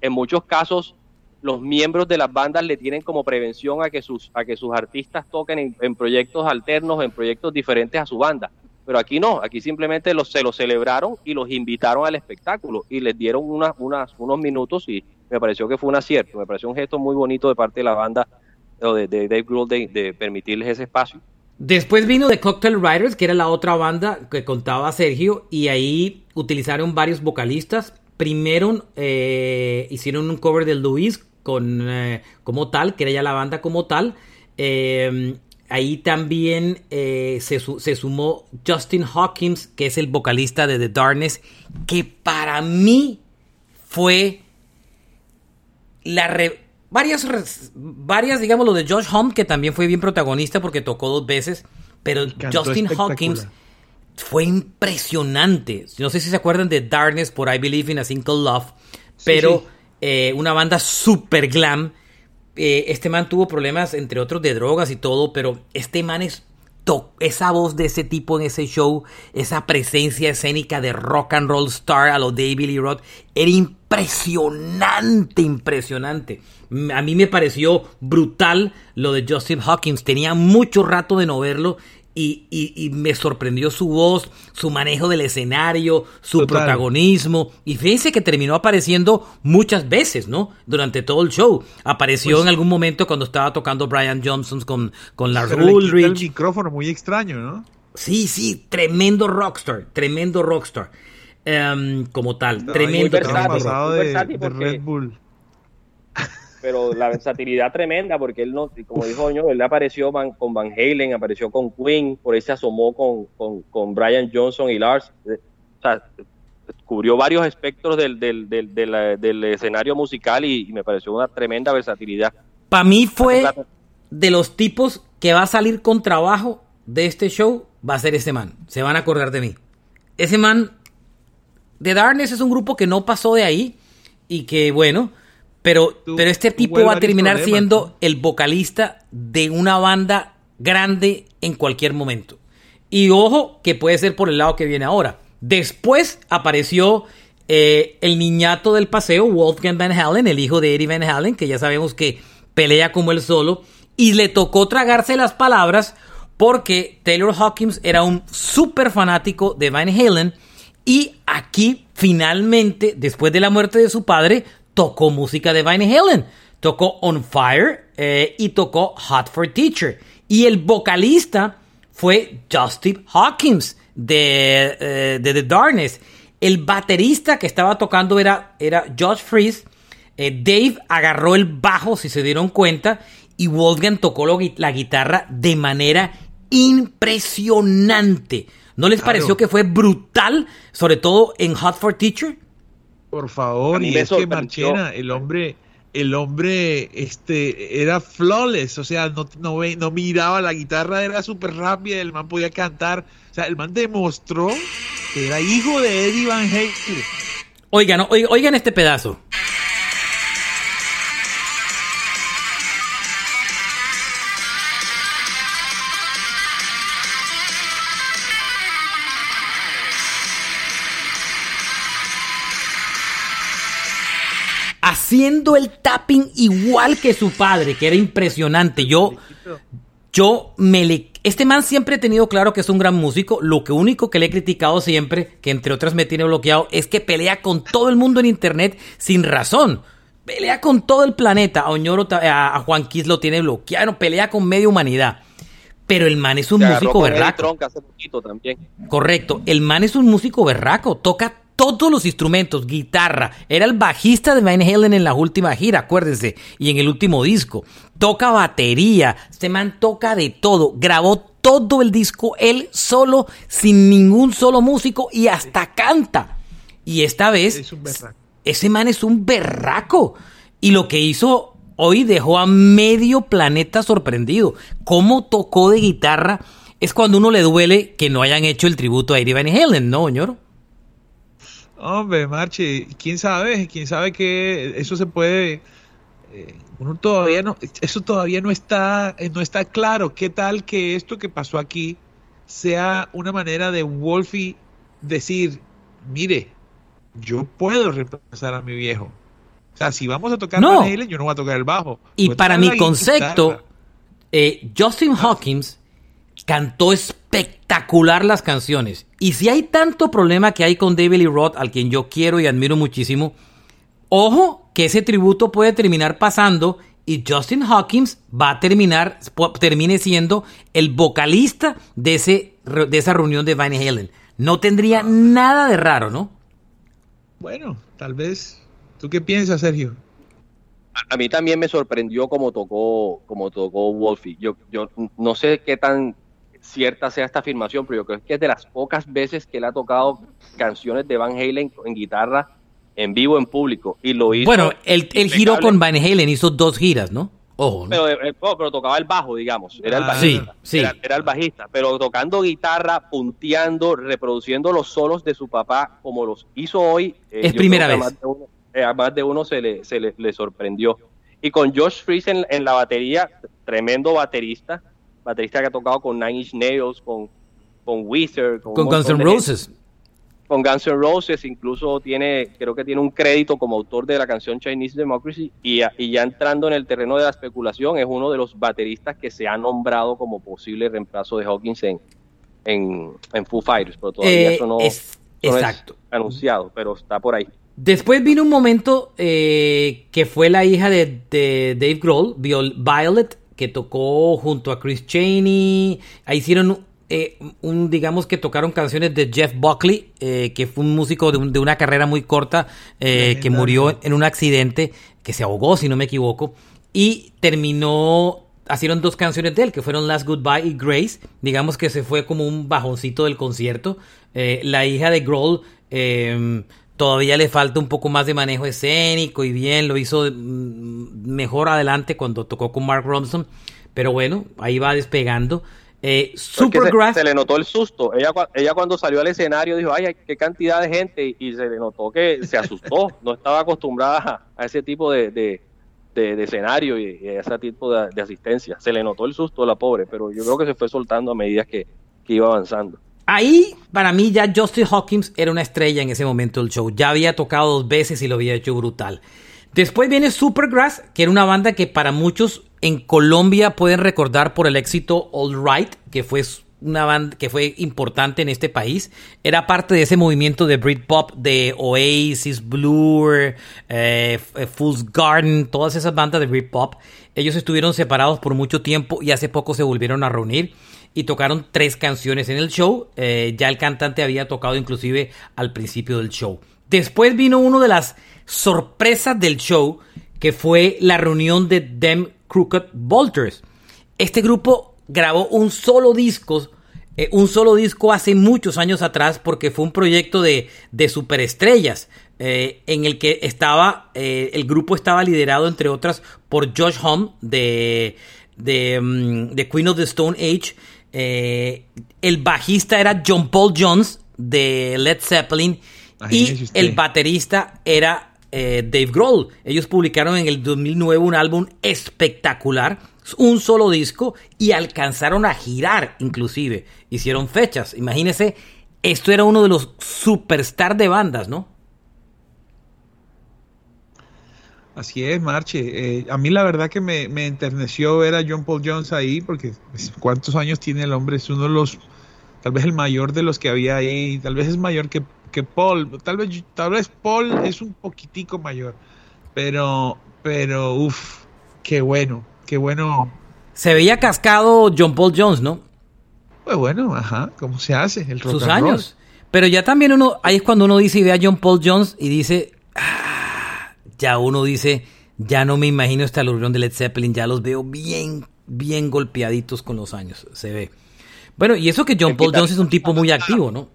en muchos casos los miembros de las bandas le tienen como prevención a que sus a que sus artistas toquen en, en proyectos alternos, en proyectos diferentes a su banda. Pero aquí no, aquí simplemente los, se los celebraron y los invitaron al espectáculo y les dieron unas, unas, unos minutos y me pareció que fue un acierto, me pareció un gesto muy bonito de parte de la banda de Dave Grohl de, de permitirles ese espacio. Después vino The Cocktail Riders, que era la otra banda que contaba Sergio, y ahí utilizaron varios vocalistas. Primero eh, hicieron un cover de Luis con, eh, como tal, que era ya la banda como tal. Eh, ahí también eh, se, su- se sumó Justin Hawkins, que es el vocalista de The Darkness, que para mí fue la re- varias varias digamos lo de Josh Home que también fue bien protagonista porque tocó dos veces pero Cantó Justin. Hawkins fue impresionante no sé si se acuerdan de Darkness por I Believe in a Single Love pero sí. eh, una banda super glam Eh, este man tuvo problemas entre otros de drogas y todo pero este man es esa voz de ese tipo en ese show, esa presencia escénica de rock and roll star a lo David Lee Roth, era impresionante, impresionante. A mí me pareció brutal lo de Justin Hawkins. Tenía mucho rato de no verlo y, y- y me sorprendió su voz, su manejo del escenario, su Total. protagonismo. Y fíjense que terminó apareciendo muchas veces, ¿no? Durante todo el show. Apareció Pues- en algún momento cuando estaba tocando Brian Johnson con, con Lars quita el Ulrich. micrófono muy extraño, ¿no? Sí, sí, tremendo rockstar, tremendo rockstar. Em, como tal, tremendo, versátil. muy de, versátil de porque- Red Bull. Pero la versatilidad tremenda, porque él no, como dijo Oño, él apareció con Van Halen, apareció con Queen, por ahí se asomó con, con, con Brian Johnson y Lars. O sea, cubrió varios espectros del, del, del, del escenario musical y, me pareció una tremenda versatilidad. Para mí fue de los tipos que va a salir con trabajo de este show, va a ser ese man. Se van a acordar de mí. Ese man, The Darkness es un grupo que no pasó de ahí y que bueno, pero, pero este tipo va a terminar siendo el vocalista de una banda grande en cualquier momento. Y ojo que puede ser por el lado que viene ahora. Después apareció eh, el niñato del paseo, Wolfgang Van Halen, el hijo de Eddie Van Halen, que ya sabemos que pelea como él solo, y le tocó tragarse las palabras porque Taylor Hawkins era un súper fanático de Van Halen y aquí finalmente, después de la muerte de su padre, tocó música de Van Halen. Tocó On Fire eh, y tocó Hot for Teacher. Y el vocalista fue Justin Hawkins de, eh, de The Darkness. El baterista que estaba tocando era, era Josh Freeze. Eh, Dave agarró el bajo, si se dieron cuenta, y Wolfgang tocó la guitarra de manera impresionante. ¿No les pareció que fue brutal, sobre todo en Hot for Teacher? Por favor, y es que Marchena, el hombre, el hombre este, era flawless, o sea, no, no, no miraba la guitarra, era súper rápida, el man podía cantar. O sea, el man demostró que era hijo de Eddie Van Halen. Oigan, oigan este pedazo. Haciendo el tapping igual que su padre, que era impresionante. Yo, yo me le... Este man siempre he tenido claro que es un gran músico. Lo que único que le he criticado siempre, que entre otras me tiene bloqueado, es que pelea con todo el mundo en internet sin razón. Pelea con todo el planeta. A Oñoro, a, Juan lo tiene bloqueado. Pelea con media humanidad. Pero el man es un músico berraco. Correcto. El man es un músico berraco. Toca todos los instrumentos, guitarra. Era el bajista de Van Halen en la última gira, acuérdense, y en el último disco. Toca batería, este man toca de todo. Grabó todo el disco él solo, sin ningún solo músico y hasta canta. Y esta vez, ese man es un berraco. Y lo que hizo hoy dejó a medio planeta sorprendido. Cómo tocó de guitarra es cuando uno le duele que no hayan hecho el tributo a Eddie Van Halen, ¿no, señor? Hombre, Marche, quién sabe, quién sabe que eso se puede. Eh, uno todavía no, eso todavía no está, eh, no está claro. ¿Qué tal que esto que pasó aquí sea una manera de Wolfie decir, mire, yo puedo reemplazar a mi viejo? O sea, si vamos a tocar no. yo no voy a tocar el bajo. Y para mi concepto, eh, Justin Hawkins cantó espectacular las canciones. Y si hay tanto problema que hay con David Lee Roth, al quien yo quiero y admiro muchísimo, ojo que ese tributo puede terminar pasando y Justin Hawkins va a terminar, termine siendo el vocalista de, ese, de esa reunión de Van Halen. No tendría nada de raro, ¿no? Bueno, tal vez. ¿Tú qué piensas, Sergio? A, mí también me sorprendió cómo tocó, como tocó Wolfie. Yo, yo no sé qué tan cierta sea esta afirmación, pero yo creo que es de las pocas veces que él ha tocado canciones de Van Halen en guitarra en vivo en público y lo hizo. Bueno, él, giró con Van Halen, hizo dos giras, ¿no? Ojo, Pero, eh, oh, pero, tocaba el bajo, digamos. Era el ah, bajista. Sí, sí. Era, el bajista. Pero tocando guitarra, punteando, reproduciendo los solos de su papá, como los hizo hoy. Eh, es primera vez. Eh, a más de uno, se, le, se le, sorprendió. Y con Josh en, en la batería, tremendo baterista baterista que ha tocado con Nine Inch Nails, con, con Wizard, con, Guns N' Roses. Con Guns N' Roses, incluso tiene, creo que tiene un crédito como autor de la canción Chinese Democracy. Y, y ya entrando en el terreno de la especulación, es uno de los bateristas que se ha nombrado como posible reemplazo de Hawkins en, en, Foo Fighters, pero todavía eh, eso no, es, exacto. anunciado, pero está por ahí. Después vino un momento eh, que fue la hija de, de Dave Grohl, Violet, que tocó junto a Chris Cheney. Ahí hicieron eh, un, digamos que tocaron canciones de Jeff Buckley, eh, que fue un músico de, un- de una carrera muy corta, eh, que murió en un accidente, que se ahogó, si no me equivoco, y terminó, hicieron dos canciones de él, que fueron Last Goodbye y Grace, digamos que se fue como un bajoncito del concierto. La hija de Grohl eh, todavía le falta un poco más de manejo escénico y bien, lo hizo mm, mejor adelante cuando tocó con Mark Ronson, pero bueno, ahí va despegando. Eh, se, Supergrass, se le notó el susto. Ella, ella cuando salió al escenario dijo, ay, qué cantidad de gente, y, y se le notó que se asustó. no estaba acostumbrada a, a ese tipo de, de, de- de escenario y, y a ese tipo de, de asistencia. Se le notó el susto a la pobre, pero yo creo que se fue soltando a medida que, que iba avanzando. Ahí, para mí, ya Justin Hawkins era una estrella en ese momento del show. Ya había tocado dos veces y lo había hecho brutal. Después viene Supergrass, que era una banda que para muchos en Colombia pueden recordar por el éxito All Right, que fue una banda que fue importante en este país. Era parte de ese movimiento de Britpop de Oasis, Blur, eh, F- Fool's Garden, todas esas bandas de Britpop. Ellos estuvieron separados por mucho tiempo y hace poco se volvieron a reunir y tocaron tres canciones en el show. Eh, ya el cantante había tocado inclusive al principio del show. Después vino uno de las sorpresas del show, que fue la reunión de Them Crooked Vultures. Este grupo grabó un solo disco, eh, un solo disco hace muchos años atrás, porque fue un proyecto de, de superestrellas. eh, en el que estaba, eh, el grupo estaba liderado entre otras por Josh Homme de, de, mm, de Queen of the Stone Age. Eh, el bajista era John Paul Jones de Led Zeppelin y el baterista era eh, Dave Grohl. Ellos publicaron en el 2009 un álbum espectacular, un solo disco y alcanzaron a girar inclusive. Hicieron fechas. Imagínense, esto era uno de los superstar de bandas, ¿no? Así es, Marche. Eh, a mí la verdad que me, me enterneció ver a John Paul Jones ahí, porque pues, cuántos años tiene el hombre, es uno de los, tal vez el mayor de los que había ahí, tal vez es mayor que, que Paul, tal vez, tal vez Paul es un poquitico mayor, pero, pero, uff, qué bueno, qué bueno, Se veía cascado John Paul Jones, ¿no? pues bueno, ajá, ¿cómo se hace? El rock Sus and roll. años. Pero ya también uno, ahí es cuando uno dice y ve a John Paul Jones y dice, "Ah", ya uno dice, ya no me imagino esta alusión de Led Zeppelin, ya los veo bien, bien golpeaditos con los años, se ve. Bueno, y eso que John Paul Jones es un tipo muy activo, ¿no?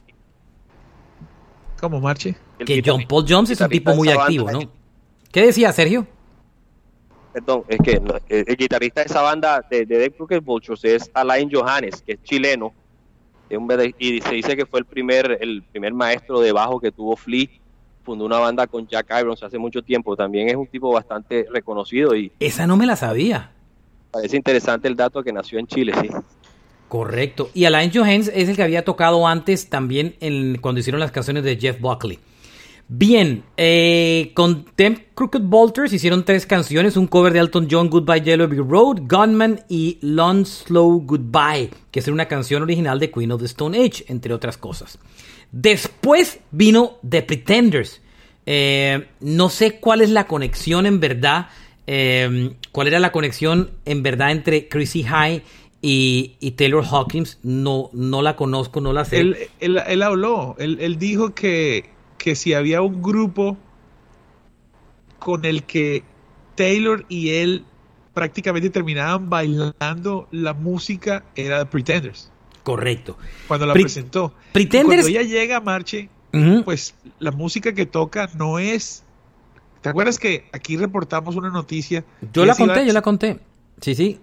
¿Cómo, Marche? El Que John Paul Jones es un tipo muy activo, banda, ¿no? ¿Qué decía Sergio? Perdón, es que no, el, el guitarrista de esa banda de, de Dead Crooked Vultures es Alain Johannes, que es chileno, es un vede- y se dice que fue el primer, el primer maestro de bajo que tuvo Flea, fundó una banda con Jack Irons hace mucho tiempo, también es un tipo bastante reconocido y Esa no me la sabía. parece interesante el dato que nació en Chile, sí. Correcto. Y Alain Johannes es el que había tocado antes también en, cuando hicieron las canciones de Jeff Buckley. Bien, eh, con Them Crooked Vultures hicieron tres canciones, un cover de Elton John, Goodbye Yellow Brick Road, Gunman y Long Slow Goodbye, que es una canción original de Queen of the Stone Age, entre otras cosas. Después vino The Pretenders. Eh, no sé cuál es la conexión en verdad, eh, cuál era la conexión en verdad entre Chrissy High y, y Taylor Hawkins. No, no la conozco, no la sé. Él, él, él habló, él, él dijo que, que si había un grupo con el que Taylor y él prácticamente terminaban bailando la música, era Pretenders, Correcto. cuando la Pre- presentó. Y Pretenders- cuando ella llega a Marche, pues la música que toca no es... ¿Te acuerdas que aquí reportamos una noticia? Yo la iba- conté, yo la conté. Sí, sí.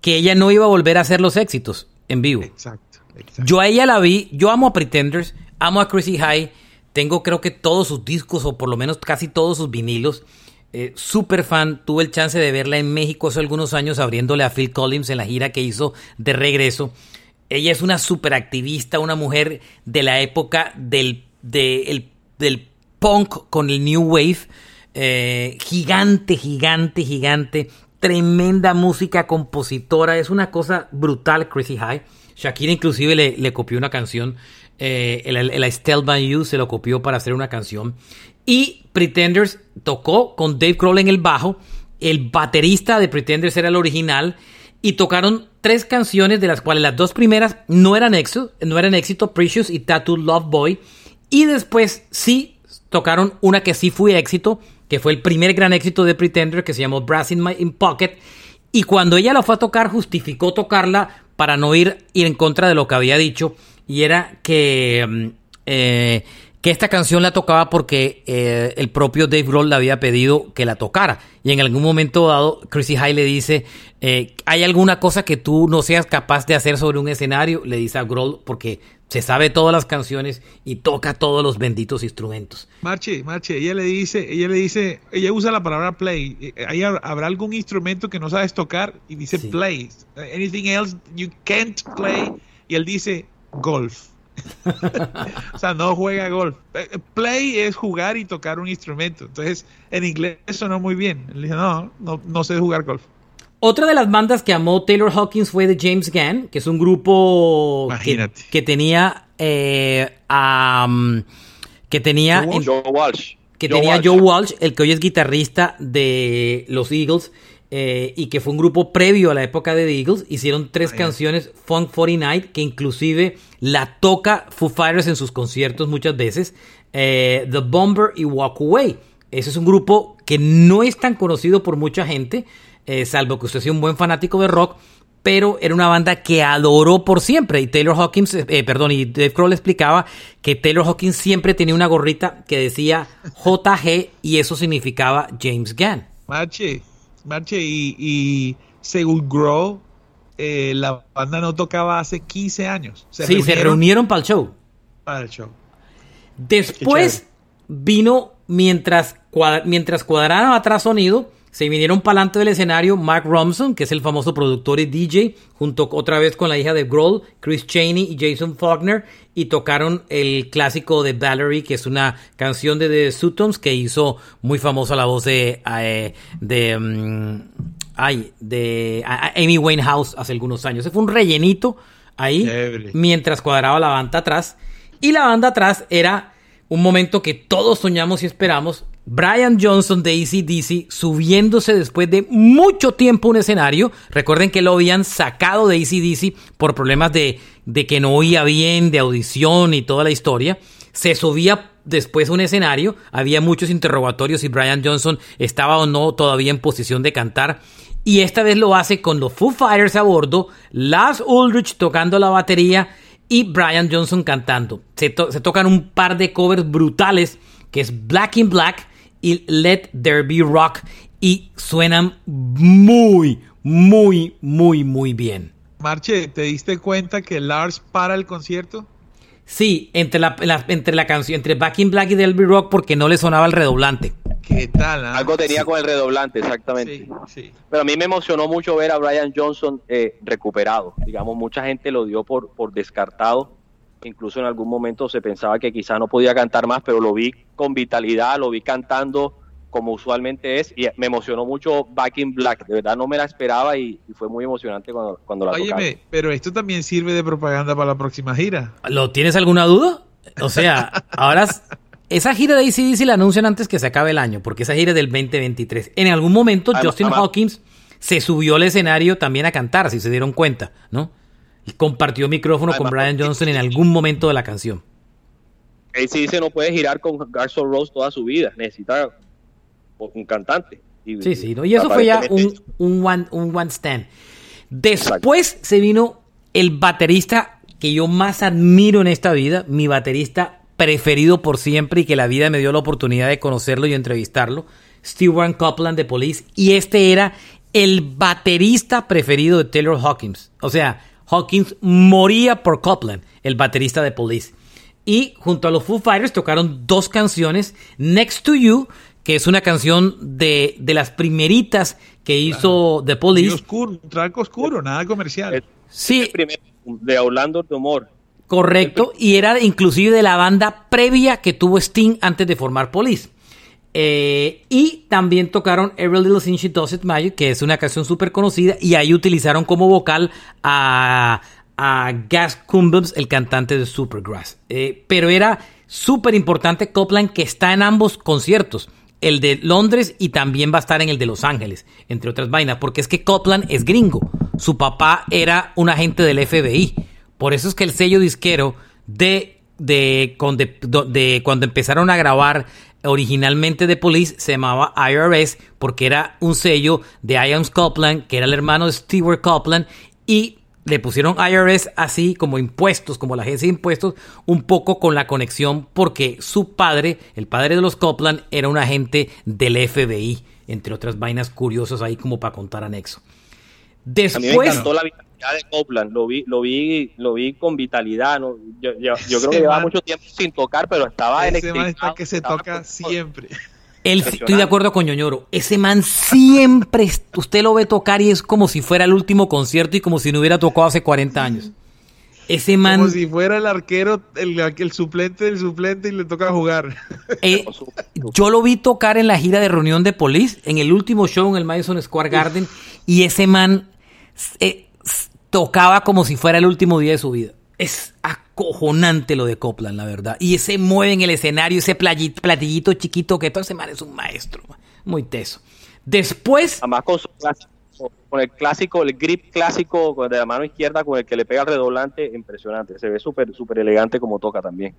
Que ella no iba a volver a hacer los éxitos en vivo. Exacto, exacto. Yo a ella la vi, yo amo a Pretenders, amo a Chrissy High, tengo creo que todos sus discos o por lo menos casi todos sus vinilos. Eh, super fan, tuve el chance de verla en México hace algunos años abriéndole a Phil Collins en la gira que hizo de regreso. Ella es una super activista, una mujer de la época del, de- el- del punk con el New Wave. Eh, gigante, gigante, gigante. Tremenda música, compositora. Es una cosa brutal, Chrissy High. Shakira inclusive le, copió una canción. Eh, el, el, el I Still By You se lo copió para hacer una canción. Y Pretenders tocó con Dave Grohl en el bajo. El baterista de Pretenders era el original. y tocaron tres canciones de las cuales las dos primeras no eran éxito, no eran éxito, Precious y Tattoo Love Boy. Y después sí tocaron una que sí fue éxito, que fue el primer gran éxito de Pretender, que se llamó Brass in My in Pocket. Y cuando ella la fue a tocar, justificó tocarla para no ir, ir en contra de lo que había dicho. Y era que mm, eh, que esta canción la tocaba porque eh, el propio Dave Grohl le había pedido que la tocara. Y en algún momento dado, Chrissy High le dice, eh, ¿hay alguna cosa que tú no seas capaz de hacer sobre un escenario? Le dice a Grohl, porque se sabe todas las canciones y toca todos los benditos instrumentos. Marche, Marche, ella le dice, ella le dice, ella usa la palabra play. ¿Hay, ¿Habrá algún instrumento que no sabes tocar? Y dice play. Anything else you can't play? Y él dice golf. o sea, no juega golf. Eh, play es jugar y tocar un instrumento. Entonces, en inglés sonó muy bien. Le dije, no, no, no sé jugar golf. Otra de las bandas que amó Taylor Hawkins fue de James Gann, que es un grupo que, tenía eh, que tenía Joe Walsh. que tenía Joe Walsh, el que hoy es guitarrista de los Eagles eh, y que fue un grupo previo a la época de The Eagles. Hicieron tres canciones, Funk 49, que inclusive la toca Foo Fighters en sus conciertos muchas veces, eh, The Bomber y Walk Away. Ese es un grupo que no es tan conocido por mucha gente, eh, salvo que usted sea un buen fanático de rock, pero era una banda que adoró por siempre. Y Taylor Hawkins, perdón, y Dave Kroll explicaba que Taylor Hawkins siempre tenía una gorrita que decía JG y eso significaba James Gann. Machi, Marche, y, según Grow, eh, la banda no tocaba hace 15 años. sí, se reunieron para el show. Para el show. Después vino, mientras, mientras cuadraron atrás sonido, se vinieron para adelante del escenario Mark Romson, que es el famoso productor y DJ, junto otra vez con la hija de Grohl, Chris Cheney y Jason Faulkner, y tocaron el clásico de Valerie, que es una canción de The Sutons que hizo muy famosa la voz de, eh, de, mm, ay, de Amy Winehouse hace algunos años. Ese fue un rellenito ahí, mientras cuadraba la banda atrás. Y la banda atrás era un momento que todos soñamos y esperamos, Brian Johnson de ACDC subiéndose después de mucho tiempo un escenario. Recuerden que lo habían sacado de ACDC por problemas de, de que no oía bien, de audición y toda la historia. Se subía después un escenario, había muchos interrogatorios si Brian Johnson estaba o no todavía en posición de cantar. Y esta vez lo hace con los Foo Fighters a bordo, Lars Ulrich tocando la batería y Brian Johnson cantando. Se, se tocan un par de covers brutales que es Black in Black y Let There Be Rock y suenan muy, muy, muy, muy bien. Marche, ¿te diste cuenta que Lars para el concierto? Sí, entre la, entre la canción, entre Back in Black y Let Be Rock porque no le sonaba el redoblante. ¿Qué tal? Ah? Algo tenía con el redoblante, exactamente. Sí, Pero a mí me emocionó mucho ver a Brian Johnson eh, recuperado. Digamos, mucha gente lo dio por, por descartado incluso en algún momento se pensaba que quizá no podía cantar más, pero lo vi con vitalidad, lo vi cantando como usualmente es y me emocionó mucho Back in Black, de verdad no me la esperaba y, fue muy emocionante cuando, cuando la Óyeme, pero esto también sirve de propaganda para la próxima gira. ¿Lo tienes alguna duda? O sea, ahora esa gira de ACDC la anuncian antes que se acabe el año, porque esa gira es del 2023. En algún momento Justin Hawkins se subió al escenario también a cantar, si se dieron cuenta, ¿no? Compartió micrófono con Brian Johnson en algún momento de la canción. Él sí dice no puede girar con Garson Rose toda su vida, necesita un cantante. Y, sí, sí, y eso fue ya un, un, one, un one stand. Después se vino el baterista que yo más admiro en esta vida, mi baterista preferido por siempre y que la vida me dio la oportunidad de conocerlo y entrevistarlo, Stewart Copeland de Police, y este era el baterista preferido de Taylor Hawkins. O sea, Hawkins moría por Copland, el baterista de Police. Y junto a los Foo Fighters tocaron dos canciones, Next to You, que es una canción de, de las primeritas que hizo The Police. oscuro, un oscuro, nada comercial. sí. de Orlando de Humor. Correcto, y era inclusive de la banda previa que tuvo Sting antes de formar Police. Eh, y también tocaron Every Little Thing She Does It Magic, que es una canción súper conocida, y ahí utilizaron como vocal a, a Gas Cumbums, el cantante de Supergrass. Eh, pero era súper importante Copland, que está en ambos conciertos, el de Londres y también va a estar en el de Los Ángeles, entre otras vainas, porque es que Copland es gringo. Su papá era un agente del FBI. Por eso es que el sello disquero de, de cuando empezaron a grabar originalmente de Police se llamaba IRS porque era un sello de Ian Copeland, que era el hermano de Stewart Copeland, y le pusieron IRS así como impuestos, como la agencia de impuestos, un poco con la conexión porque su padre, el padre de los Copeland, era un agente del FBI, entre otras vainas curiosas ahí como para contar anexo. Después, a mí me encantó la de Copeland, lo vi, lo vi, lo vi con vitalidad, ¿no? yo, creo que llevaba mucho tiempo sin tocar, pero estaba en que se toca siempre estoy de acuerdo con Ñoñoro. Ese man siempre, usted lo ve tocar y es como si fuera el último concierto y como si no hubiera tocado hace 40 años. Ese man. Como si fuera el arquero, el, suplente del suplente y le toca jugar. Eh, yo lo vi tocar en la gira de reunión de Police, en el último show en el Madison Square Garden, y ese man eh, tocaba como si fuera el último día de su vida. Es acojonante lo de Copland, la verdad. Y ese mueve en el escenario, ese platillito chiquito que todo ese man es un maestro. Muy teso. Después. Además con con el clásico, el grip clásico de la mano izquierda con el que le pega el redoblante, impresionante. Se ve súper, súper elegante como toca también.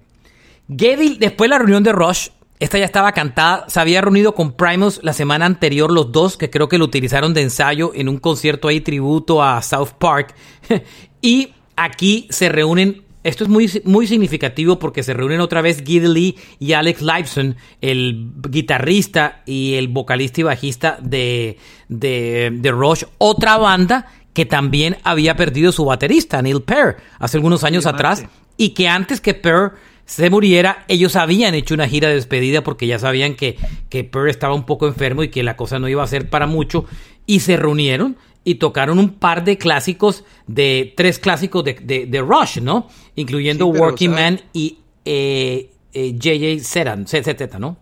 Geddy, después de la reunión de Rush, esta ya estaba cantada, se había reunido con Primus la semana anterior los dos, que creo que lo utilizaron de ensayo en un concierto ahí tributo a South Park. y aquí se reúnen. Esto es muy, muy significativo porque se reúnen otra vez Giddy Lee y Alex Lifeson, el guitarrista y el vocalista y bajista de, de, Rush, otra banda que también había perdido su baterista, Neil Peart, hace algunos años atrás, y que antes que Peart se muriera, ellos habían hecho una gira de despedida porque ya sabían que, que Peart estaba un poco enfermo y que la cosa no iba a ser para mucho, y se reunieron y tocaron un par de clásicos, de tres clásicos de, de, Rush, ¿no? Incluyendo Working Man y eh, eh, JJ Seran, ZZ, ¿no?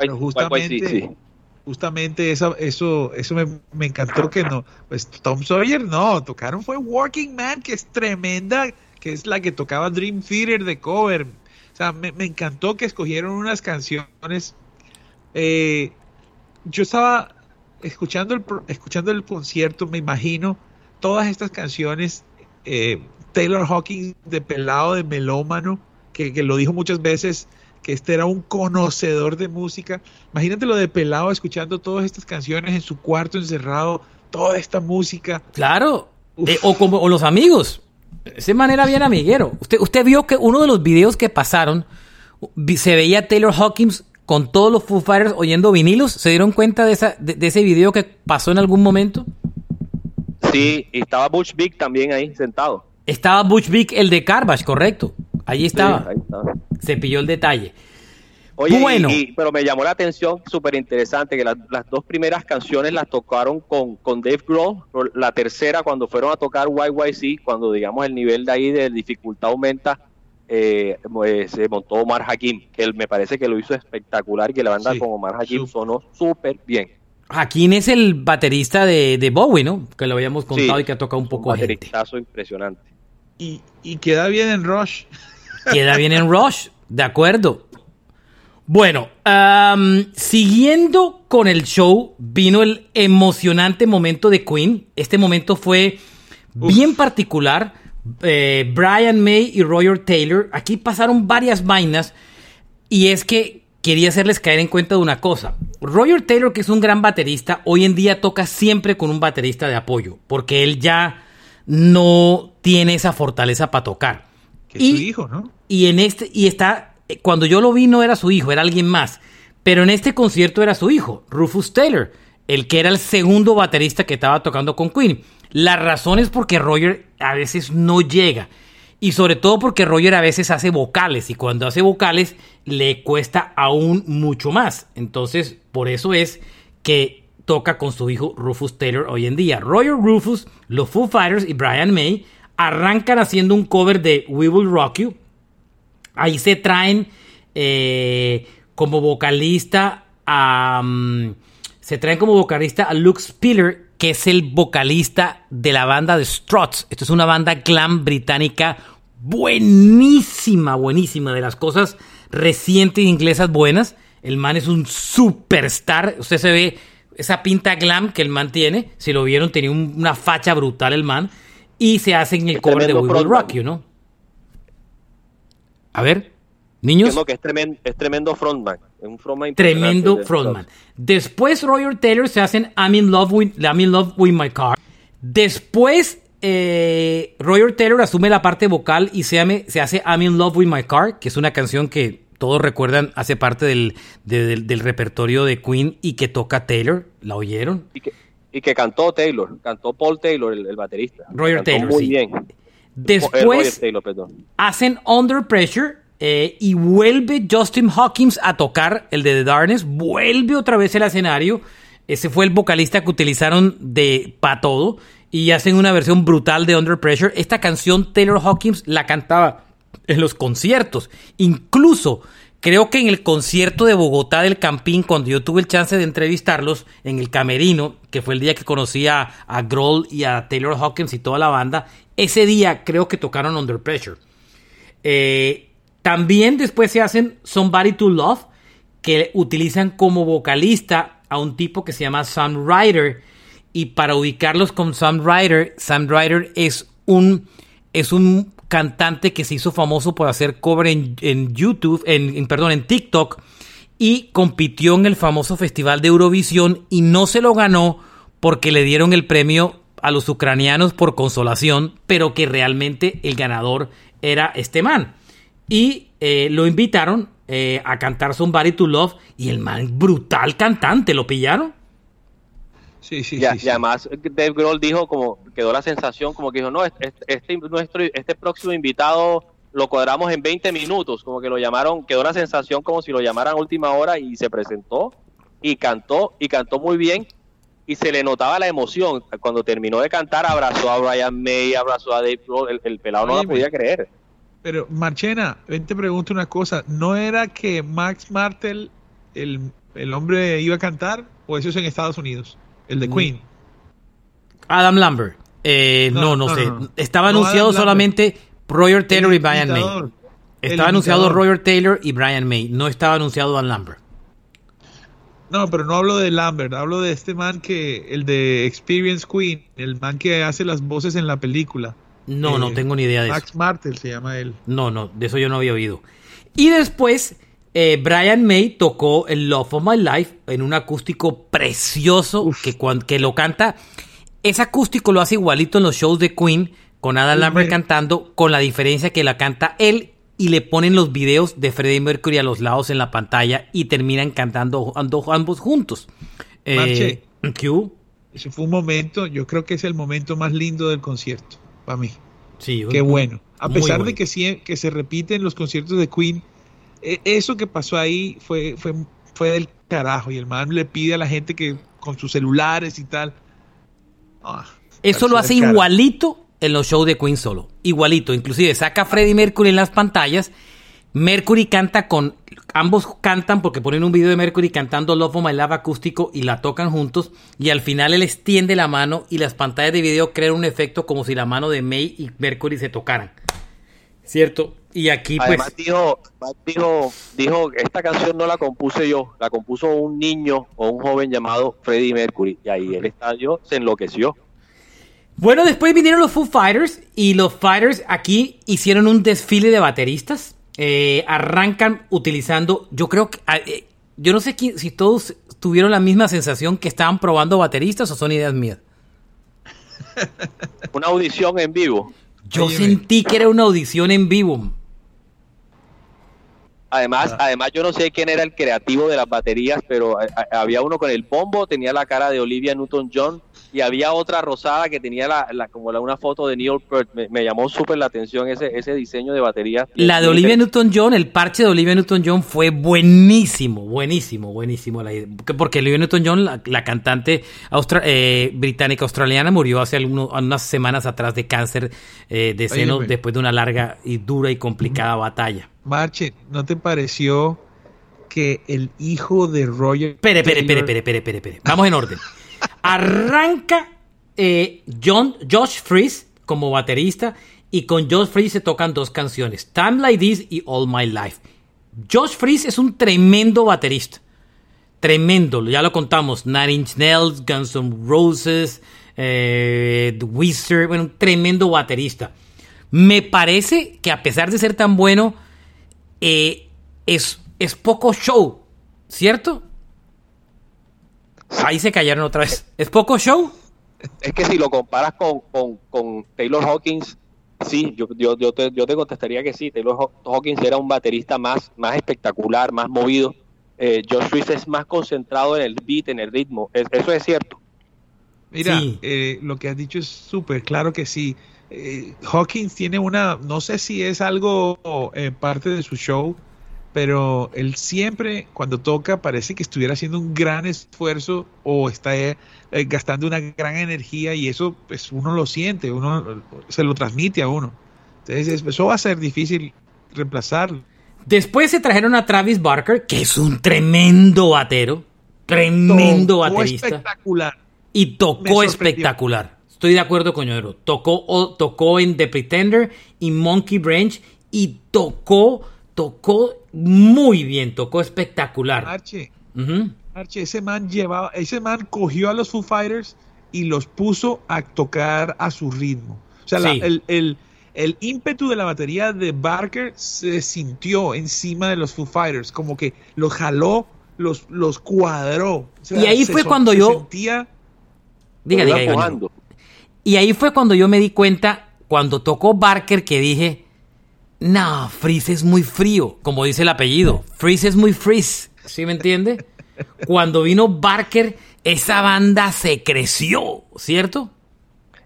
Pero justamente, justamente eso, eso, eso me, me, encantó que no, pues Tom Sawyer no, tocaron fue Working Man, que es tremenda, que es la que tocaba Dream Theater de cover. O sea, me, me encantó que escogieron unas canciones. Eh, yo estaba escuchando el, escuchando el concierto, me imagino todas estas canciones, eh, Taylor Hawkins de pelado, de melómano, que, lo dijo muchas veces, que este era un conocedor de música. Imagínate lo de pelado escuchando todas estas canciones en su cuarto encerrado, toda esta música. Claro, eh, o como los amigos. Ese manera bien amiguero. Usted, usted vio que uno de los videos que pasaron se veía Taylor Hawkins con todos los Foo Fighters oyendo vinilos? ¿Se dieron cuenta de, esa, de, ese video que pasó en algún momento? Sí, y estaba Butch Vig también ahí sentado. Estaba Butch Vig, el de Carbash, correcto. Allí estaba. Se pilló el detalle. Oye, bueno. pero me llamó la atención, súper interesante, que las dos primeras canciones las tocaron con, con Dave Grohl, la tercera cuando fueron a tocar YYC, cuando digamos el nivel de ahí de dificultad aumenta, eh, pues, se montó Omar Hakim, que él me parece que lo hizo espectacular y que la banda con Omar Hakim sonó súper bien. Hakim es el baterista de, Bowie, ¿no? Que lo habíamos contado y que ha tocado un poco un bateristazo impresionante. Y, y queda bien en Rush. Queda bien en Rush, de acuerdo. Bueno, siguiendo con el show, vino el emocionante momento de Queen. Este momento fue bien particular eh, Brian May y Roger Taylor, aquí pasaron varias vainas y es que quería hacerles caer en cuenta de una cosa. Roger Taylor, que es un gran baterista, hoy en día toca siempre con un baterista de apoyo, porque él ya no tiene esa fortaleza para tocar. Que es su hijo, ¿no? Y en este, y está, cuando yo lo vi no era su hijo, era alguien más. Pero en este concierto era su hijo, Rufus Taylor, el que era el segundo baterista que estaba tocando con Queen. La razón es porque Roger a veces no llega. Y sobre todo porque Roger a veces hace vocales y cuando hace vocales le cuesta aún mucho más. Entonces, por eso es que toca con su hijo Rufus Taylor hoy en día. Roger Rufus, los Foo Fighters y Brian May arrancan haciendo un cover de We Will Rock You. Ahí se traen eh, como vocalista a... Mm, se traen como vocalista a Luke Spiller que es el vocalista de la banda de Struts. Esto es una banda glam británica buenísima, buenísima, de las cosas recientes inglesas buenas. El man es un superstar. Usted se ve esa pinta glam que el man tiene. Si lo vieron, tenía un- una facha brutal el man. Y se hace en el cover de We Will. Rock You, ¿no? A ver, niños. No, que es tremendo, es tremendo frontman. Es un frontman Tremendo frontman. Después Roger Taylor se hacen I'm in love with, I'm in love with my car. Después eh, Roger Taylor asume la parte vocal y se, ame- se hace I'm in love with my car, que es una canción que todos recuerdan hace parte del, de- del, del repertorio de Queen y que toca Taylor. ¿La oyeron? Y que, y que cantó Taylor, cantó Paul Taylor, el, el baterista. Roger Cantó Taylor, Muy sí. bien. Después Taylor, hacen Under Pressure eh, y vuelve Justin Hawkins a tocar el de The Darkness, vuelve otra vez al escenario. Ese fue el vocalista que utilizaron de pa todo y hacen una versión brutal de Under Pressure. Esta canción Taylor Hawkins la cantaba en los conciertos, incluso creo que en el concierto de Bogotá del Campín, cuando yo tuve el chance de entrevistarlos en el camerino, que fue el día que conocí a, a Grohl y a Taylor Hawkins y toda la banda, ese día creo que tocaron Under Pressure. Eh, también después se hacen Somebody to Love, que utilizan como vocalista a un tipo que se llama Sam Ryder. Y para ubicarlos con Sam Ryder, Sam Ryder es un, es un cantante que se hizo famoso por hacer cover en, YouTube, en- perdón, en TikTok. Y compitió en el famoso festival de Eurovisión y no se lo ganó porque le dieron el premio a los ucranianos por consolación, pero que realmente el ganador era este man. Y eh, lo invitaron eh, a cantar Somebody to Love y el man brutal cantante, ¿lo pillaron? Sí, sí, sí, y sí. además Dave Grohl dijo como quedó la sensación como que dijo no este, este nuestro este próximo invitado lo cuadramos en 20 minutos como que lo llamaron quedó la sensación como si lo llamaran a última hora y se presentó y cantó y cantó muy bien y se le notaba la emoción cuando terminó de cantar abrazó a Brian May abrazó a Dave Grohl el, el pelado no la podía creer Pero, Marchena, ven te pregunto una cosa. ¿No era que Max Martel, el, el hombre, iba a cantar? ¿O eso es en Estados Unidos? El de Mm. Queen. Adam Lambert. Eh, no, No, no, no, sé. no. Estaba No, anunciado Adam solamente Roger Taylor y Brian May. El Estaba anunciado imitador. Roger Taylor y Brian May. No estaba anunciado Adam Lambert. No, pero no hablo de Lambert. Hablo de este man que, el de Experience Queen. El man que hace las voces en la película. No, no Eh, tengo ni idea de eso. Max Martel se llama él. No, no, de eso yo no había oído. Y después, eh, Brian May tocó el Love of My Life en un acústico precioso que, que lo canta. Ese acústico lo hace igualito en los shows de Queen, con Adam Lambert con con la diferencia que la canta él y le ponen los videos de Freddie Mercury a los lados en la pantalla y terminan cantando ando- ambos juntos. Eh, Marche. ¿qué hubo? Ese fue un momento, yo creo que es el momento más lindo del concierto, para mí. Sí, Qué bueno. A pesar bueno. de que, que se repiten los conciertos de Queen, eh, eso que pasó ahí fue, fue, fue del carajo. Y el man le pide a la gente que con sus celulares y tal. Ah, Eso lo hace igualito en los shows de Queen solo. Igualito. Inclusive saca a Freddie Mercury en las pantallas. Mercury canta con... Ambos cantan porque ponen un video de Mercury cantando Love of My Love acústico y la tocan juntos. Y al final él extiende la mano y las pantallas de video crean un efecto como si la mano de May y Mercury se tocaran. ¿Cierto? Y aquí pues... Además dijo, dijo, dijo, esta canción no la compuse yo, la compuso un niño o un joven llamado Freddie Mercury. Y ahí el estadio se enloqueció. Bueno, después vinieron los Foo Fighters y los Fighters aquí hicieron un desfile de bateristas. Eh, arrancan utilizando, yo creo que, ah, eh, yo no sé qui- si todos tuvieron la misma sensación que estaban probando bateristas o son ideas mías. Una audición en vivo. Yo sentí que era una audición en vivo. Además, además yo no sé quién era el creativo de las baterías, pero a- a- había uno con el bombo, tenía la cara de Olivia Newton-John y había otra rosada que tenía la, la- como la, una foto de Neil Peart. Me, me llamó súper la atención ese, ese diseño de batería. La de Olivia Newton-John, el parche de Olivia Newton-John fue buenísimo, buenísimo, buenísimo. La- Porque Olivia Newton-John, la, la cantante austra- eh, británica australiana, murió hace algunos- unas semanas atrás de cáncer eh, de seno después de una larga y dura y complicada batalla. Marche, ¿no te pareció que el hijo de Roger... Espere, espere, Taylor- espere, espere, espere, espere. Vamos en orden. Arranca eh, John, Josh Freeze como baterista y con Josh Freeze se tocan dos canciones, Time Like This y All My Life. Josh Freeze es un tremendo baterista. tremendo, ya lo contamos, Nine Inch Nails, Guns N' Roses, eh, The Wizard, bueno, un tremendo baterista. Me parece que a pesar de ser tan bueno, eh, es, es poco show, ¿cierto? Ahí se callaron otra vez. ¿Es poco show? Es que si lo comparas con, con, con Taylor Hawkins, sí, yo, yo, yo, te, yo te contestaría que sí. Taylor Hawkins era un baterista más, más espectacular, más movido. Eh, Josh Swift es más concentrado en el beat, en el ritmo. Es, eso es cierto. Mira, sí. eh, lo que has dicho es súper claro que sí. Eh, Hawkins tiene una, no sé si es algo eh, parte de su show, pero él siempre cuando toca parece que estuviera haciendo un gran esfuerzo o está eh, gastando una gran energía y eso pues uno lo siente, uno se lo transmite a uno. Entonces eso va a ser difícil reemplazarlo. Después se trajeron a Travis Barker, que es un tremendo batero, tremendo Tocó baterista. espectacular. Y tocó espectacular. Estoy de acuerdo con. Tocó, tocó en The Pretender y Monkey Branch y tocó, tocó muy bien, tocó espectacular. Arche, ese man llevaba, ese man cogió a los Foo Fighters y los puso a tocar a su ritmo. O sea, la- el, el- el ímpetu de la batería de Barker se sintió encima de los Foo Fighters, como que los jaló, los, los cuadró. O sea, Y ahí fue son- cuando yo- sentía- Diga, diga, diga. Y ahí fue cuando yo me di cuenta, cuando tocó Barker, que dije, no, Freeze es muy frío, como dice el apellido. Freeze es muy freeze, ¿sí me entiende? Cuando vino Barker, esa banda se creció, ¿cierto?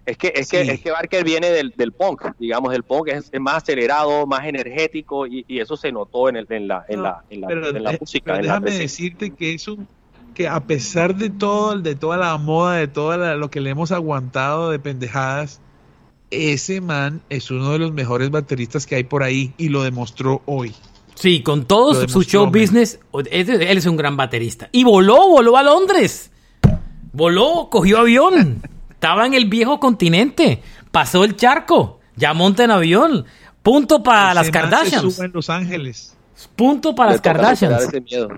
Es que, es que, es que Barker viene del, del punk, digamos, el punk es, es más acelerado, más energético y, y eso se notó en, el, en la, en No, la, en la, pero, en la de- música. pero en la déjame decirte que es un que a pesar de todo, de toda la moda, de todo lo que le hemos aguantado de pendejadas, ese man es uno de los mejores bateristas que hay por ahí y lo demostró hoy. Sí, con todo Lo su, show man. business, él, es un gran baterista. Y voló, voló a Londres. Voló, cogió avión. Estaba en el viejo continente. Pasó el charco. Ya monta en avión. Punto para Ese las man se Kardashians. sube en Los Ángeles. Punto para Le las Kardashians. miedo.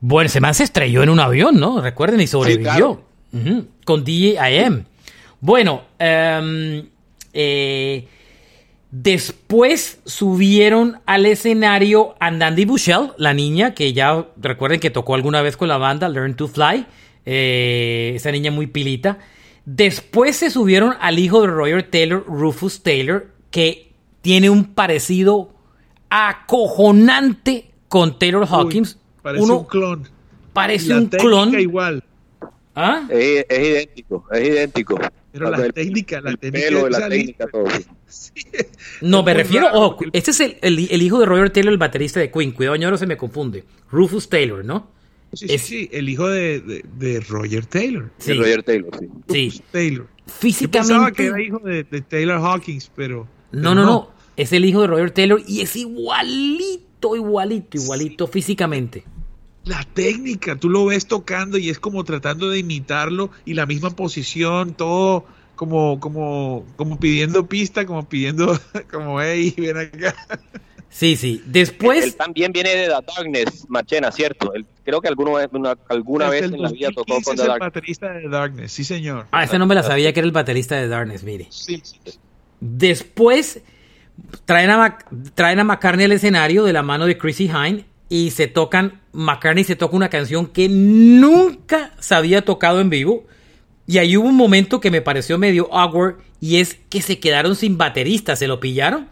Bueno, ese man se estrelló en un avión, ¿no? Recuerden, y sobrevivió. claro. Ujú, Con DJIM. Bueno, em, eh, después subieron al escenario a Nandy Bushell, la niña que ya recuerden que tocó alguna vez con la banda Learn to Fly. eh, esa niña muy pilita. Después se subieron al hijo de Roger Taylor, Rufus Taylor, que tiene un parecido acojonante con Taylor Hawkins. Uy, parece Uno un clon. parece La un clon. igual. ¿Ah? Es, es idéntico, es idéntico. Pero la El- técnica, la el técnica pelo, de la esa técnica, línea. todo. Sí. No, me refiero. raro, ojo, este es el, el- el hijo de Robert Taylor, el baterista de Queen. Cuidado, ñoro, se me confunde. Rufus Taylor, ¿no? Sí, sí, es- sí, el hijo de, de- de Roger Taylor. Sí. De Roger Taylor, sí. Sí. Rufus Taylor. Yo pensaba que Físicamente. era hijo de, de Taylor Hawkins, pero. No, pero no, no. Es el hijo de Robert Taylor y es igualito, igualito, igualito físicamente. La técnica, tú lo ves tocando y es como tratando de imitarlo y la misma posición, todo como, como, como pidiendo pista, como pidiendo, como, hey, ven acá. Sí, sí. Él Después. también viene de The Darkness, Machena, ¿cierto? Él, creo que alguna vez, una- alguna vez en la vida tocó 2015 con The es el Darkness. baterista de Darkness, sí señor. Ah, ese no me la sabía que era el baterista de Darkness, mire. Sí, sí. Después traen a, Mac- traen a McCartney al escenario de la mano de Chrissy Hine y se tocan, McCartney se toca una canción que nunca se había tocado en vivo. Y ahí hubo un momento que me pareció medio awkward y es que se quedaron sin baterista, ¿se lo pillaron?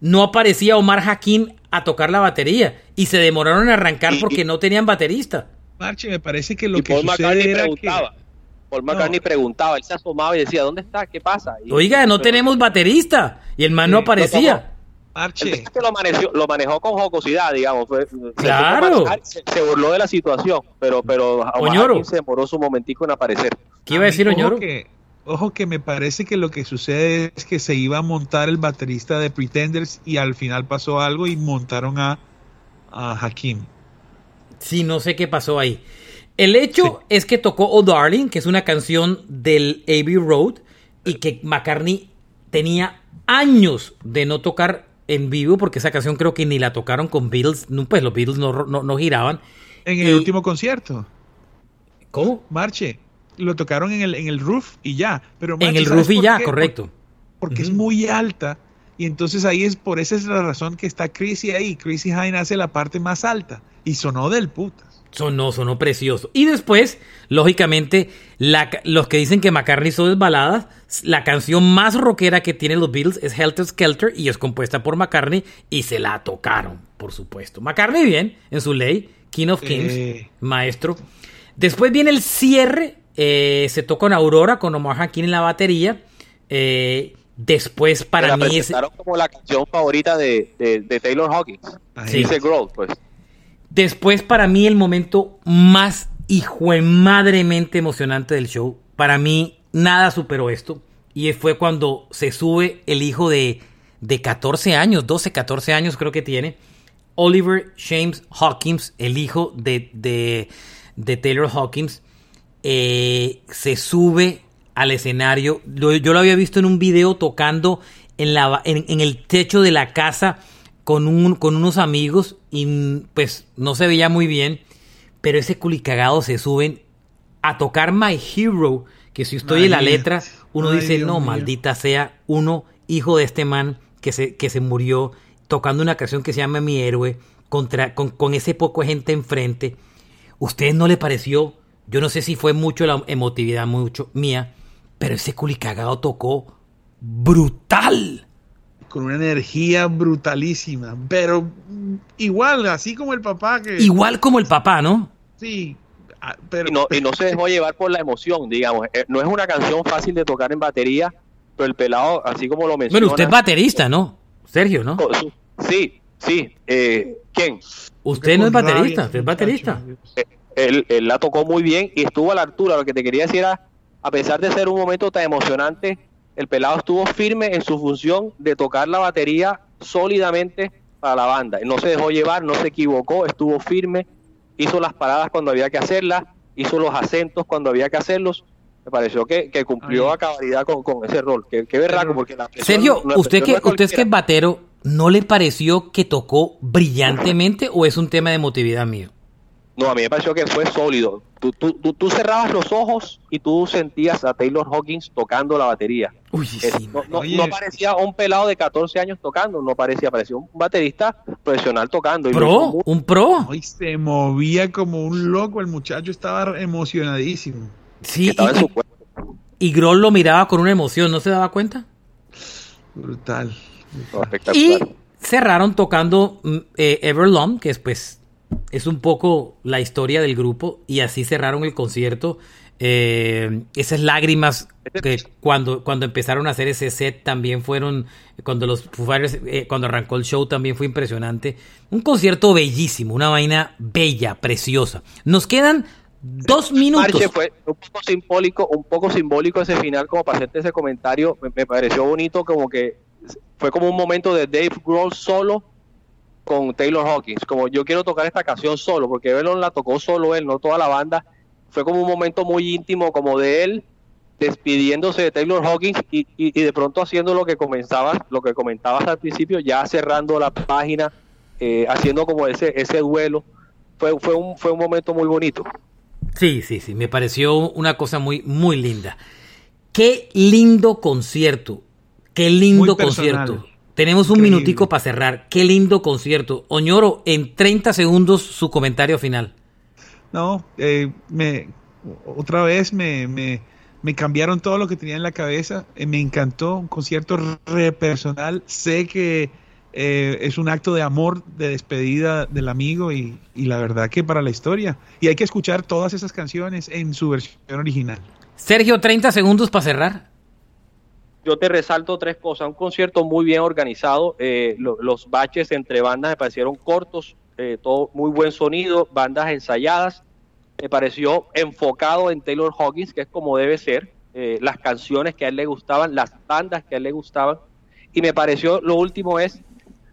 No aparecía Omar Hakim a tocar la batería y se demoraron en arrancar Y- porque no tenían baterista. Marche, me parece que lo Y que Paul McCartney era preguntaba. que... Paul McCartney No. preguntaba, él se asomaba y decía, ¿dónde está? ¿Qué pasa? Y- Oiga, no pero- tenemos baterista y el man no aparecía. El Marche, es que lo manejó, lo manejó con jocosidad, digamos. Fue, Claro. Se, se burló de la situación, pero, pero se demoró su momentico en aparecer. ¿Qué iba a decir Oñoro? Ojo que, ojo que me parece que lo que sucede es que se iba a montar el baterista de Pretenders y al final pasó algo y montaron a, a Hakim. Sí, no sé qué pasó ahí. El hecho es que tocó Oh Darling, que es una canción del Abbey Road, y que McCartney tenía años de no tocar en vivo, porque esa canción creo que ni la tocaron con Beatles, no, pues los Beatles no, no, no giraban. En el Y- último concierto. ¿Cómo? Marche. Lo tocaron en el, en el roof y ya. Pero En el ¿sabes roof y ya, qué? correcto. Porque es muy alta. Y entonces ahí es por esa es la razón que está Chrissy ahí. Chrissy Hine hace la parte más alta. Y sonó del putas. Sonó, sonó precioso. Y después, lógicamente, la los que dicen que McCartney solo es baladas, la canción más rockera que tienen los Beatles es Helter Skelter y es compuesta por McCartney y se la tocaron, por supuesto. McCartney bien, en su ley, King of Kings, Eh. maestro. Después viene el cierre, eh, se toca en Aurora con Omar Hakim en la batería. Eh, después, para la mí, es, presentaron como la canción favorita de, de, de Taylor Hawkins. Sí. Dice Growth, pues. Después, para mí, el momento más madremente emocionante del show. Para mí, nada superó esto. Y fue cuando se sube el hijo de, de 14 años, 12, 14 años creo que tiene. Oliver James Hawkins, el hijo de, de, de Taylor Hawkins, eh, se sube al escenario. Yo lo había visto en un video tocando en, la, en el techo de la casa con, un, con unos amigos y pues no se veía muy bien. Pero ese culicagado se suben a tocar My Hero, que si estoy en la letra, uno ay, dice, Dios no, mío. maldita sea, uno, hijo de este man que se, que se murió tocando una canción que se llama Mi Héroe, contra, con, con ese poco de gente enfrente. ¿Ustedes no le pareció? Yo no sé si fue mucho la emotividad mucho mía, pero ese culicagado tocó brutal. Con una energía brutalísima. Pero igual, así como el papá que. Igual como el papá, ¿no? Sí. ah, Pero, Y no, y no se dejó llevar por la emoción, digamos. Eh, No es una canción fácil de tocar en batería, pero el pelado, así como lo menciona... Bueno, usted es baterista, ¿no? Sergio, ¿no? su- Sí, sí. Eh, ¿Quién? Usted no es baterista, usted es baterista. él, él la tocó muy bien y estuvo a la altura. Lo que te quería decir era, a pesar de ser un momento tan emocionante, el pelado estuvo firme en su función de tocar la batería sólidamente para la banda. No se dejó llevar, no se equivocó, estuvo firme, hizo las paradas cuando había que hacerlas, hizo los acentos cuando había que hacerlos. Me pareció que, que cumplió Ay. a cabalidad con, con ese rol. Berraco, Pero- porque la presión- Sergio, la usted que, no es usted es que es batero, ¿no le pareció que tocó brillantemente o es un tema de emotividad mío? No, a mí me pareció que fue sólido. Tú, tú, tú, tú cerrabas los ojos y tú sentías a Taylor Hawkins tocando la batería. Uy, sí, no, no- Oye. no parecía un pelado de 14 años tocando, no parecía, parecía un baterista profesional tocando. Y pro, muy- un pro. Ay, se movía como un loco. El muchacho estaba emocionadísimo. Sí, estaba en y, su cuerpo. y Grohl lo miraba con una emoción, ¿no se daba cuenta? Brutal. No, Y espectacular. cerraron tocando mm, eh, Everlong, que es pues es un poco la historia del grupo, y así cerraron el concierto. Eh, esas lágrimas que cuando, cuando empezaron a hacer ese set también fueron, cuando los eh, cuando arrancó el show también fue impresionante. Un concierto bellísimo, una vaina bella, preciosa. Nos quedan dos minutos. Marche fue un poco simbólico, un poco simbólico ese final, como para hacerte ese comentario, me, me pareció bonito, como que fue como un momento de Dave Grohl solo con Taylor Hawkins, como yo quiero tocar esta canción solo, porque Everlong la tocó solo él, no toda la banda, fue como un momento muy íntimo, como de él despidiéndose de Taylor Hawkins y, y- y de pronto haciendo lo que comenzabas, lo que comentabas al principio, ya cerrando la página, eh, haciendo como ese ese duelo, fue fue un fue un momento muy bonito. Sí, sí, sí, me pareció una cosa muy, muy linda. Qué lindo concierto, qué lindo concierto. Tenemos un Increíble. minutico para cerrar. Qué lindo concierto. Oñoro, en 30 segundos su comentario final. No, eh, me, otra vez me, me, me cambiaron todo lo que tenía en la cabeza. Eh, me encantó, un concierto re personal. Sé que eh, es un acto de amor, de despedida del amigo y, y la verdad que para la historia. Y hay que escuchar todas esas canciones en su versión original. Sergio, 30 segundos para cerrar. Yo te resalto tres cosas. Un concierto muy bien organizado. eh, lo- los baches entre bandas me parecieron cortos. eh, todo muy buen sonido. Bandas ensayadas. Me pareció enfocado en Taylor Hawkins, que es como debe ser. eh, las canciones que a él le gustaban, las bandas que a él le gustaban. Y me pareció, lo último es,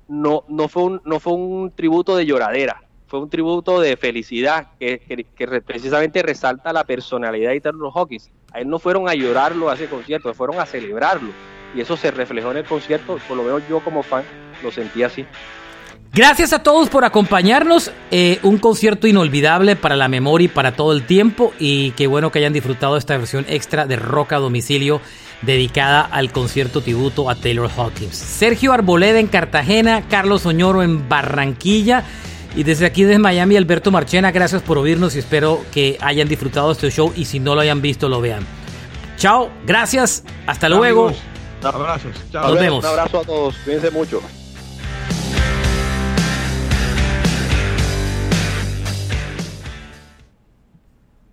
no, no, fue, un, no fue un tributo de lloradera. Fue un tributo de felicidad que, que- que re- precisamente resalta la personalidad de Taylor Hawkins. A él no fueron a llorarlo a ese concierto, fueron a celebrarlo. Y eso se reflejó en el concierto, por lo menos yo como fan lo sentí así. Gracias a todos por acompañarnos. Eh, un concierto inolvidable para la memoria y para todo el tiempo. Y qué bueno que hayan disfrutado esta versión extra de Rock a Domicilio dedicada al concierto tributo a Taylor Hawkins. Sergio Arboleda en Cartagena, Carlos Oñoro en Barranquilla. Y desde aquí, desde Miami, Alberto Marchena, gracias por oírnos y espero que hayan disfrutado este show y si no lo hayan visto, lo vean. Chao, gracias, hasta luego. Abrazos. Chao. Nos vemos. Un abrazo a todos, cuídense mucho.